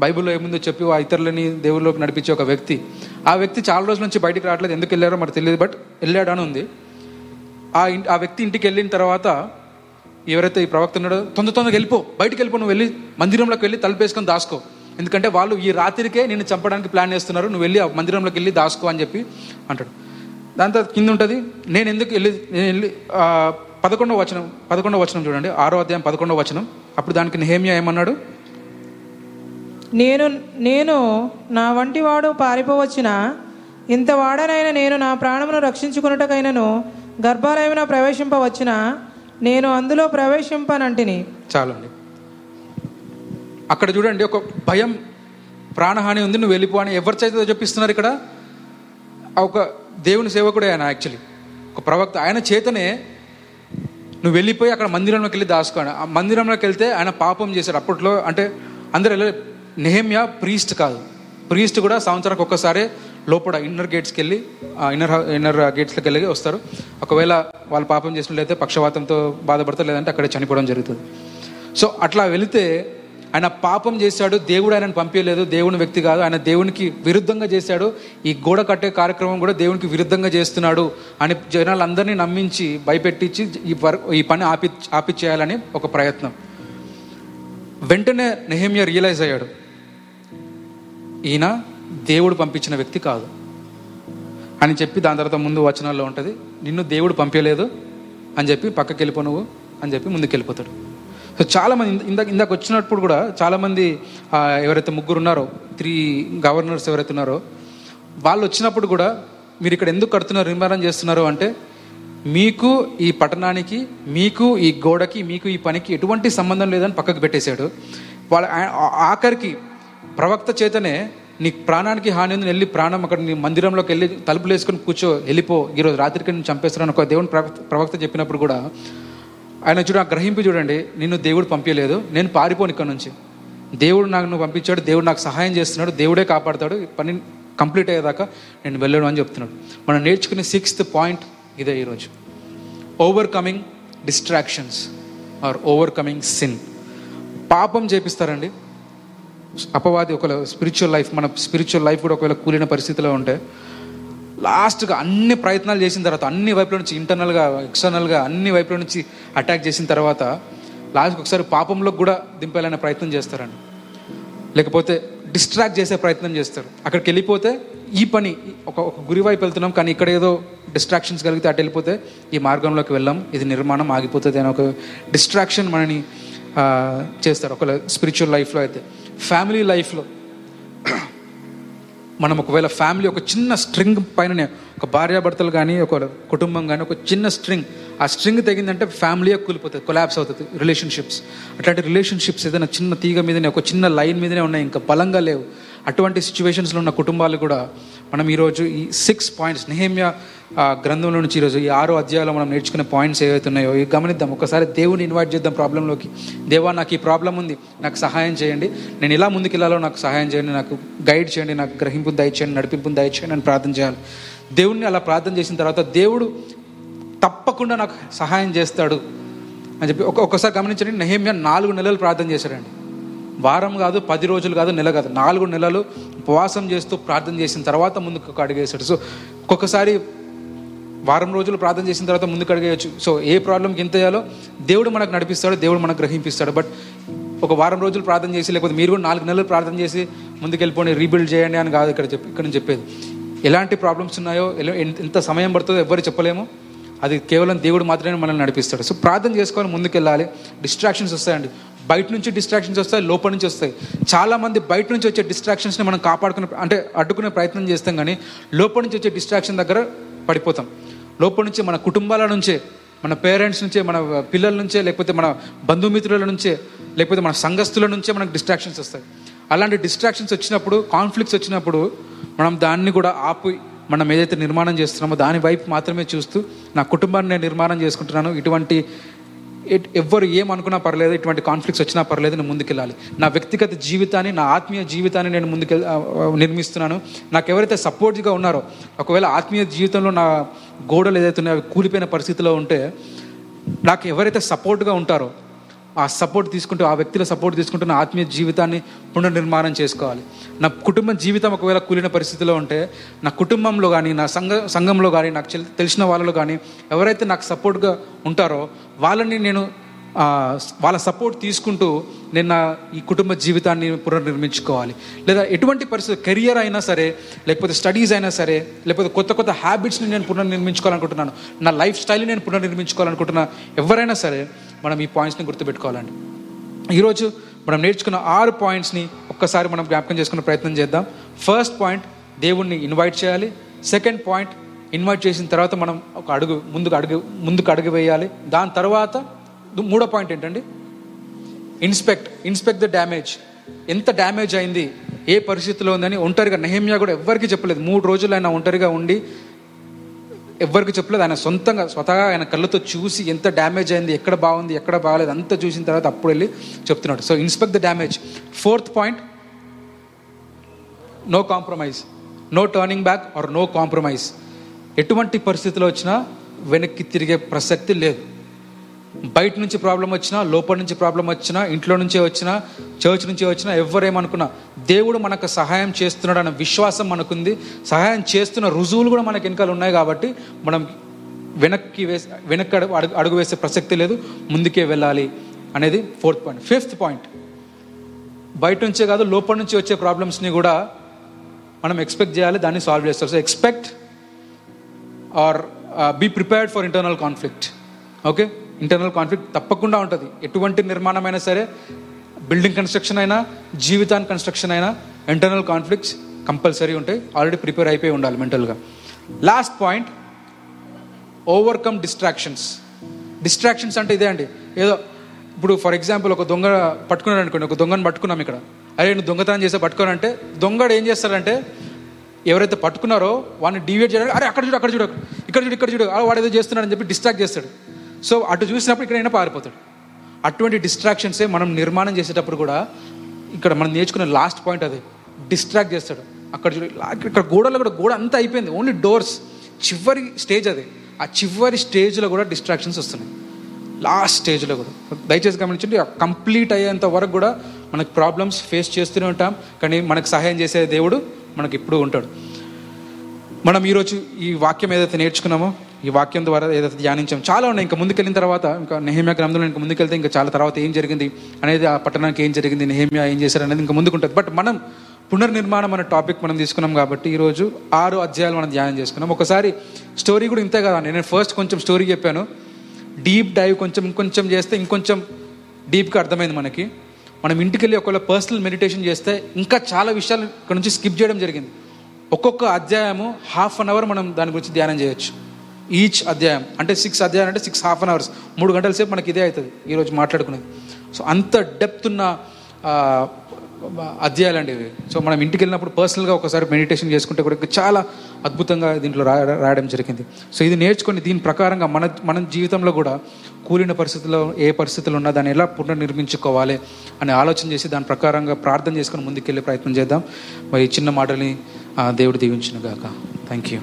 బైబిల్లో ఏముందో చెప్పి ఆ ఇతరులని దేవుళ్ళలోకి నడిపించే ఒక వ్యక్తి. ఆ వ్యక్తి చాలా రోజుల నుంచి బయటికి రావట్లేదు. ఎందుకు వెళ్ళారో మరి తెలియదు. బట్ వెళ్ళాడు అని ఉంది. ఆ ఇంటి ఆ వ్యక్తి ఇంటికి వెళ్ళిన తర్వాత ఎవరైతే ఈ ప్రవక్త ఉన్నాడో తొందర తొందరగా వెళ్ళిపో. బయటికి వెళ్ళిపో. నువ్వు వెళ్ళి మందిరంలోకి వెళ్ళి తలుపేసుకొని దాసుకో. ఎందుకంటే వాళ్ళు ఈ రాత్రికే నిన్ను చంపడానికి ప్లాన్ చేస్తున్నారు. నువ్వు వెళ్ళి ఆ మందిరంలోకి వెళ్ళి దాసుకో అని చెప్పి అంటాడు. దాని తర్వాత కింద ఉంటుంది నేను ఎందుకు వెళ్ళి నేను వెళ్ళి పదకొండవ వచనం పదకొండవ వచనం చూడండి. ఆరో అధ్యాయం పదకొండవ వచనం. అప్పుడు దానికి నేహేమియా ఏమన్నాడు? నేను నేను నా వంటి వాడు పారిపోవచ్చిన? ఇంత వాడనైనా నేను నా ప్రాణమును రక్షించుకున్నటకైనను గర్భాలయమున ప్రవేశింపవచ్చిన? నేను అందులో ప్రవేశింపనంటిని. చాలండి. అక్కడ చూడండి ఒక భయం ప్రాణహాని ఉంది నువ్వు వెళ్ళిపో అని ఎవరి చేతితో చెప్పిస్తున్నారు ఇక్కడ? ఒక దేవుని సేవకుడే ఆయన యాక్చువల్లీ. ఒక ప్రవక్త. ఆయన చేతనే నువ్వు వెళ్ళిపోయి అక్కడ మందిరంలోకి వెళ్ళి దాచుకోండి ఆ మందిరంలోకి వెళ్తే ఆయన పాపం చేశాడు అప్పట్లో అంటే అందరు వెళ్ళి నెహమ్యా ప్రీస్ట్ కాదు. ప్రీస్ట్ కూడా సంవత్సరానికి ఒక్కసారి లోపల ఇన్నర్ గేట్స్కి వెళ్ళి ఇన్నర్ ఇన్నర్ గేట్స్లోకి వెళ్ళి వస్తారు. ఒకవేళ వాళ్ళు పాపం చేసినట్లయితే పక్షవాతంతో బాధపడతారు లేదంటే అక్కడే చనిపోవడం జరుగుతుంది. సో అట్లా వెళితే ఆయన పాపం చేశాడు దేవుడు ఆయనను పంపించలేదు దేవుని వ్యక్తి కాదు ఆయన దేవునికి విరుద్ధంగా చేశాడు ఈ గోడ కట్టే కార్యక్రమం కూడా దేవునికి విరుద్ధంగా చేస్తున్నాడు అని జనాలందరినీ నమ్మించి భయపెట్టించి ఈ ఈ పని ఆపి ఆపిచ్చేయాలని ఒక ప్రయత్నం. వెంటనే నెహమ్య రియలైజ్ అయ్యాడు. ఈయన దేవుడు పంపించిన వ్యక్తి కాదు. అని చెప్పి దాని తర్వాత ముందు వచనాల్లో ఉంటుంది నిన్ను దేవుడు పంపించలేదు అని చెప్పి పక్కకి వెళ్ళిపో నువ్వు అని చెప్పి ముందుకు వెళ్ళిపోతాడు. సో చాలామంది ఇందాక ఇందాక వచ్చినప్పుడు కూడా చాలామంది ఎవరైతే ముగ్గురు ఉన్నారో త్రీ గవర్నర్స్ ఎవరైతే ఉన్నారో వాళ్ళు వచ్చినప్పుడు కూడా మీరు ఇక్కడ ఎందుకు కడుతున్నారు నిర్మాణం చేస్తున్నారు అంటే మీకు ఈ పట్టణానికి మీకు ఈ గోడకి మీకు ఈ పనికి ఎటువంటి సంబంధం లేదని పక్కకు పెట్టేశాడు. వాళ్ళ ఆఖరికి ప్రవక్త చేతనే నీ ప్రాణానికి హాని ఉంది వెళ్ళి ప్రాణం అక్కడ నీ మందిరంలోకి వెళ్ళి తలుపులు వేసుకొని కూర్చో వెళ్ళిపో. ఈరోజు రాత్రికి నేను చంపేస్తున్నాను ఒక దేవుని ప్రవక్త ప్రవక్త చెప్పినప్పుడు కూడా ఆయన చూడ గ్రహింపు చూడండి నిన్ను దేవుడు పంపించలేదు నేను పారిపోను ఇక్కడ నుంచి. దేవుడు నాకు నువ్వు పంపించాడు దేవుడు నాకు సహాయం చేస్తున్నాడు దేవుడే కాపాడతాడు పని కంప్లీట్ అయ్యేదాకా నేను వెళ్ళను అని చెప్తున్నాడు. మనం నేర్చుకునే సిక్స్త్ పాయింట్ ఇదే ఈరోజు. Overcoming distractions or overcoming sin పాపం చేపిస్తారండి. అపవాది ఒకవేళ స్పిరిచువల్ లైఫ్ మన స్పిరిచువల్ లైఫ్ కూడా ఒకవేళ కూలిన పరిస్థితిలో ఉంటే లాస్ట్గా అన్ని ప్రయత్నాలు చేసిన తర్వాత అన్ని వైపుల నుంచి ఇంటర్నల్గా ఎక్స్టర్నల్గా అన్ని వైపుల నుంచి అటాక్ చేసిన తర్వాత లాస్ట్కి ఒకసారి పాపంలో కూడా దింపాలనే ప్రయత్నం చేస్తారండి. లేకపోతే డిస్ట్రాక్ట్ చేసే ప్రయత్నం చేస్తారు. అక్కడికి వెళ్ళిపోతే ఈ పని ఒక ఒక గురి వైపు వెళ్తున్నాం కానీ ఇక్కడ ఏదో డిస్ట్రాక్షన్స్ కలిగితే అటు వెళ్ళిపోతే ఈ మార్గంలోకి వెళ్ళాం ఇది నిర్మాణం ఆగిపోతుంది అని ఒక డిస్ట్రాక్షన్ మనని చేస్తారు. ఒకవేళ స్పిరిచువల్ లైఫ్లో అయితే. ఫ్యామిలీ లైఫ్లో మనం ఒకవేళ ఫ్యామిలీ ఒక చిన్న స్ట్రింగ్ పైననే ఒక భార్యాభర్తలు కానీ ఒక కుటుంబం కానీ ఒక చిన్న స్ట్రింగ్ ఆ స్ట్రింగ్ తెగిందంటే ఫ్యామిలీ కూలిపోతుంది కొలాబ్స్ అవుతుంది రిలేషన్షిప్స్ అట్లాంటి రిలేషన్షిప్స్ ఏదైనా చిన్న తీగ మీదనే ఒక చిన్న లైన్ మీదనే ఉన్నాయి ఇంకా బలంగా లేవు. అటువంటి సిచ్యువేషన్స్లో ఉన్న కుటుంబాలు కూడా మనం ఈరోజు ఈ సిక్స్ పాయింట్స్ నెహేమ్య గ్రంథంలో నుంచి ఈరోజు ఈ ఆరో అధ్యాయంలో మనం నేర్చుకునే పాయింట్స్ ఏవైతే ఉన్నాయో ఇవి గమనిద్దాం. ఒకసారి దేవుని ఇన్వైట్ చేద్దాం ప్రాబ్లంలోకి దేవా నాకు ఈ ప్రాబ్లం ఉంది. నాకు సహాయం చేయండి. నేను ఎలా ముందుకెళ్ళాలో నాకు సహాయం చేయండి. నాకు గైడ్ చేయండి. నాకు గ్రహింపు దయచేయండి. నడిపింపు దయచేయండి అని ప్రార్థన చేయాలి. దేవుణ్ణి అలా ప్రార్థన చేసిన తర్వాత దేవుడు తప్పకుండా నాకు సహాయం చేస్తాడు అని చెప్పి ఒక ఒకసారి గమనించండి. నెహేమ్య నాలుగు నెలలు ప్రార్థన చేశాడండి. వారం కాదు పది రోజులు కాదు నెల కాదు. నాలుగు నెలలు ఉపవాసం చేస్తూ ప్రార్థన చేసిన తర్వాత ముందుకు ఒక సో ఒక్కొక్కసారి వారం రోజులు ప్రార్థన చేసిన తర్వాత ముందుకు అడిగేయచ్చు సో ఏ ప్రాబ్లంకి ఎంత చేయాలో దేవుడు మనకు నడిపిస్తాడు దేవుడు మనకు గ్రహింపిస్తాడు. బట్ ఒక వారం రోజులు ప్రార్థన చేసి లేకపోతే మీరు కూడా నాలుగు నెలలు ప్రార్థన చేసి ముందుకెళ్ళిపోయి రీబిల్డ్ చేయండి అని కాదు ఇక్కడ చెప్పి ఇక్కడ నుంచి చెప్పేది. ఎలాంటి ప్రాబ్లమ్స్ ఉన్నాయో ఎంత- ఎంత సమయం పడుతుందో ఎవ్వరు చెప్పలేము. అది కేవలం దేవుడు మాత్రమే మనల్ని నడిపిస్తాడు. సో ప్రార్థన చేసుకొని ముందుకు వెళ్ళాలి డిస్ట్రాక్షన్స్ వస్తాయండి. బయట నుంచి డిస్ట్రాక్షన్స్ వస్తాయి లోపల నుంచి వస్తాయి. చాలామంది బయట నుంచి వచ్చే డిస్ట్రాక్షన్స్ని మనం కాపాడుకునే అంటే అడ్డుకునే ప్రయత్నం చేస్తాం కానీ లోపల నుంచి వచ్చే డిస్ట్రాక్షన్ దగ్గర పడిపోతాం. లోపల నుంచి మన కుటుంబాల నుంచే మన పేరెంట్స్ నుంచే మన పిల్లల నుంచే లేకపోతే మన బంధుమిత్రుల నుంచే లేకపోతే మన సంఘస్థుల నుంచే మనకు డిస్ట్రాక్షన్స్ వస్తాయి. అలాంటి డిస్ట్రాక్షన్స్ వచ్చినప్పుడు కాన్ఫ్లిక్ట్స్ వచ్చినప్పుడు మనం దాన్ని కూడా ఆపి మనం ఏదైతే నిర్మాణం చేస్తున్నామో దాని వైపు మాత్రమే చూస్తూ నా కుటుంబాన్ని నేను నిర్మాణం చేసుకుంటున్నాను ఇటువంటి ఎవ్వరు ఏమనుకున్నా పర్లేదు ఇటువంటి కాన్ఫ్లిక్ట్స్ వచ్చినా పర్లేదు నేను ముందుకెళ్ళాలి. నా వ్యక్తిగత జీవితాన్ని నా ఆత్మీయ జీవితాన్ని నేను ముందుకు నిర్మిస్తున్నాను. నాకు ఎవరైతే సపోర్ట్గా ఉన్నారో ఒకవేళ ఆత్మీయ జీవితంలో నా గోడలు ఏదైతే ఉన్నాయో అవి కూలిపోయిన పరిస్థితిలో ఉంటే నాకు ఎవరైతే సపోర్ట్గా ఉంటారో ఆ సపోర్ట్ తీసుకుంటూ ఆ వ్యక్తుల సపోర్ట్ తీసుకుంటూ నా ఆత్మీయ జీవితాన్ని పునర్నిర్మాణం చేసుకోవాలి. నా కుటుంబ జీవితం ఒకవేళ కూలిన పరిస్థితిలో ఉంటే నా కుటుంబంలో కానీ నా సంఘ సంఘంలో కానీ నాకు తెలిసిన వాళ్ళలో కానీ ఎవరైతే నాకు సపోర్ట్గా ఉంటారో వాళ్ళని నేను వాళ్ళ సపోర్ట్ తీసుకుంటూ నేను నా ఈ కుటుంబ జీవితాన్ని పునర్నిర్మించుకోవాలి. లేదా ఎటువంటి పరిస్థితి కెరియర్ అయినా సరే లేకపోతే స్టడీస్ అయినా సరే లేకపోతే కొత్త కొత్త హ్యాబిట్స్ని నేను పునర్నిర్మించుకోవాలనుకుంటున్నాను. నా లైఫ్ స్టైల్ని నేను పునర్నిర్మించుకోవాలనుకుంటున్నా. ఎవరైనా సరే మనం ఈ పాయింట్స్ని గుర్తుపెట్టుకోవాలండి. ఈరోజు మనం నేర్చుకున్న ఆరు పాయింట్స్ని ఒక్కసారి మనం జ్ఞాపకం చేసుకునే ప్రయత్నం చేద్దాం. ఫస్ట్ పాయింట్ దేవుణ్ణి ఇన్వైట్ చేయాలి. సెకండ్ పాయింట్ ఇన్వైట్ చేసిన తర్వాత మనం ఒక అడుగు ముందుకు అడుగు ముందుకు అడుగు వేయాలి. దాని తర్వాత మూడో పాయింట్ ఏంటండి? ఇన్స్పెక్ట్ ఇన్స్పెక్ట్ ద డ్యామేజ్ ఎంత డ్యామేజ్ అయింది ఏ పరిస్థితిలో ఉందని ఒంటరిగా నెహమ్యా కూడా ఎవ్వరికీ చెప్పలేదు. మూడు రోజులు ఆయన ఒంటరిగా ఉండి ఎవరికి చెప్పలేదు. ఆయన సొంతంగా స్వతహా ఆయన కళ్ళతో చూసి ఎంత డ్యామేజ్ అయింది ఎక్కడ బాగుంది ఎక్కడ బాగాలేదు అంతా చూసిన తర్వాత అప్పుడు వెళ్ళి చెప్తున్నాడు. So inspect the damage fourth point no compromise no turning back or no compromise ఎటువంటి పరిస్థితిలో వచ్చినా వెనక్కి తిరిగే ప్రసక్తి లేదు. బయట నుంచి ప్రాబ్లం వచ్చినా లోపల నుంచి ప్రాబ్లం వచ్చినా ఇంట్లో నుంచే వచ్చినా చర్చ్ నుంచి వచ్చినా ఎవరేమనుకున్నా దేవుడు మనకు సహాయం చేస్తున్నాడు అన్న విశ్వాసం మనకుంది. సహాయం చేస్తున్న రుజువులు కూడా మనకి వెనకాల ఉన్నాయి కాబట్టి మనం వెనక్కి వేసి వెనక్కి అడుగు అడుగు అడుగు వేసే ప్రసక్తి లేదు. ముందుకే వెళ్ళాలి అనేది ఫోర్త్ పాయింట్. Fifth point. బయట నుంచే కాదు లోపల నుంచి వచ్చే ప్రాబ్లమ్స్ని కూడా మనం ఎక్స్పెక్ట్ చేయాలి దాన్ని సాల్వ్ చేస్తారు. So expect or be prepared for internal conflict okay internal conflict తప్పకుండా ఉంటుంది. ఎటువంటి నిర్మాణమైనా సరే బిల్డింగ్ కన్స్ట్రక్షన్ అయినా జీవితాన్ని కన్స్ట్రక్షన్ అయినా ఇంటర్నల్ కాన్ఫ్లిక్ట్స్ కంపల్సరీ ఉంటాయి. ఆల్రెడీ ప్రిపేర్ అయిపోయి ఉండాలి మెంటల్గా last point overcome distractions distractions అంటే ఇదే అండి. ఏదో ఇప్పుడు ఫర్ ఎగ్జాంపుల్ ఒక దొంగ పట్టుకున్నాడు అనుకోండి ఒక దొంగను పట్టుకున్నాం ఇక్కడ. అరే నువ్వు దొంగతనం చేస్తే పట్టుకోనంటే దొంగడు ఏం చేస్తాడంటే ఎవరైతే పట్టుకున్నారో వాడిని డివేట్ చేయడానికి అరే అక్కడ చూడు అక్కడ చూడు ఇక్కడ చూడు ఇక్కడ చూడు వాడు ఏదో చేస్తున్నాడని చెప్పి డిస్ట్రాక్ట్ చేస్తాడు. సో అటు చూసినప్పుడు ఇక్కడైనా పారిపోతాడు. అటువంటి డిస్ట్రాక్షన్సే మనం నిర్మాణం చేసేటప్పుడు కూడా ఇక్కడ మనం నేర్చుకున్న లాస్ట్ పాయింట్ అది. డిస్ట్రాక్ట్ చేస్తాడు. అక్కడ చూడు ఇక్కడ గోడలో కూడా గోడ అంతా అయిపోయింది. ఓన్లీ డోర్స్ చివరి స్టేజ్ అది. ఆ చివరి స్టేజ్లో కూడా డిస్ట్రాక్షన్స్ వస్తున్నాయి. లాస్ట్ స్టేజ్లో కూడా. దయచేసి గమనించండి కంప్లీట్ అయ్యేంత వరకు కూడా మనకు ప్రాబ్లమ్స్ ఫేస్ చేస్తూనే ఉంటాం. కానీ మనకు సహాయం చేసే దేవుడు మనకి ఇప్పుడు ఉంటాడు. మనం ఈరోజు ఈ వాక్యం ఏదైతే నేర్చుకున్నామో ఈ వాక్యం ద్వారా ఏదైతే ధ్యానించాం చాలా ఉన్నాయి. ఇంకా ముందుకెళ్ళిన తర్వాత ఇంకా నెహమ్యా గ్రంథంలో ఇంకా ముందుకెళ్తే ఇంకా చాలా తర్వాత ఏం జరిగింది అనేది ఆ పట్టణానికి ఏం జరిగింది నెహమ్యా ఏం చేశారు అనేది ఇంకా ముందుకుంటుంది. బట్ మనం పునర్నిర్మాణం అనే టాపిక్ మనం తీసుకున్నాం కాబట్టి ఈరోజు ఆరు అధ్యాయాలు మనం ధ్యానం చేసుకున్నాం. ఒకసారి స్టోరీ కూడా ఇంతే కదా నేను ఫస్ట్ కొంచెం స్టోరీ చెప్పాను. డీప్ డైవ్ కొంచెం ఇంకొంచెం చేస్తే ఇంకొంచెం డీప్గా అర్థమైంది మనకి. మనం ఇంటికి వెళ్ళి ఒకవేళ పర్సనల్ మెడిటేషన్ చేస్తే ఇంకా చాలా విషయాలు ఇక్కడ నుంచి స్కిప్ చేయడం జరిగింది. ఒక్కొక్క అధ్యాయము హాఫ్ అన్ అవర్ మనం దాని గురించి ధ్యానం చేయొచ్చు. ఈచ్ అధ్యాయం అంటే సిక్స్ అధ్యాయం అంటే సిక్స్ హాఫ్ అన్ అవర్స్ మూడు గంటల సేపు మనకి ఇదే అవుతుంది ఈరోజు మాట్లాడుకునేది. సో అంత డెప్త్ ఉన్న అధ్యాయాలు అండి ఇవి. సో మనం ఇంటికి వెళ్ళినప్పుడు పర్సనల్గా ఒకసారి మెడిటేషన్ చేసుకుంటే కూడా చాలా అద్భుతంగా దీంట్లో రా రాయడం జరిగింది. సో ఇది నేర్చుకొని దీని ప్రకారంగా మన మన జీవితంలో కూడా కూలిన పరిస్థితుల్లో ఏ పరిస్థితులు ఉన్నా దాన్ని ఎలా పునర్నిర్మించుకోవాలి అని ఆలోచన చేసి దాని ప్రకారంగా ప్రార్థన చేసుకొని ముందుకెళ్ళే ప్రయత్నం చేద్దాం. మరి ఈ చిన్న మాటని దేవుడు దీవించిన గాక థ్యాంక్ యూ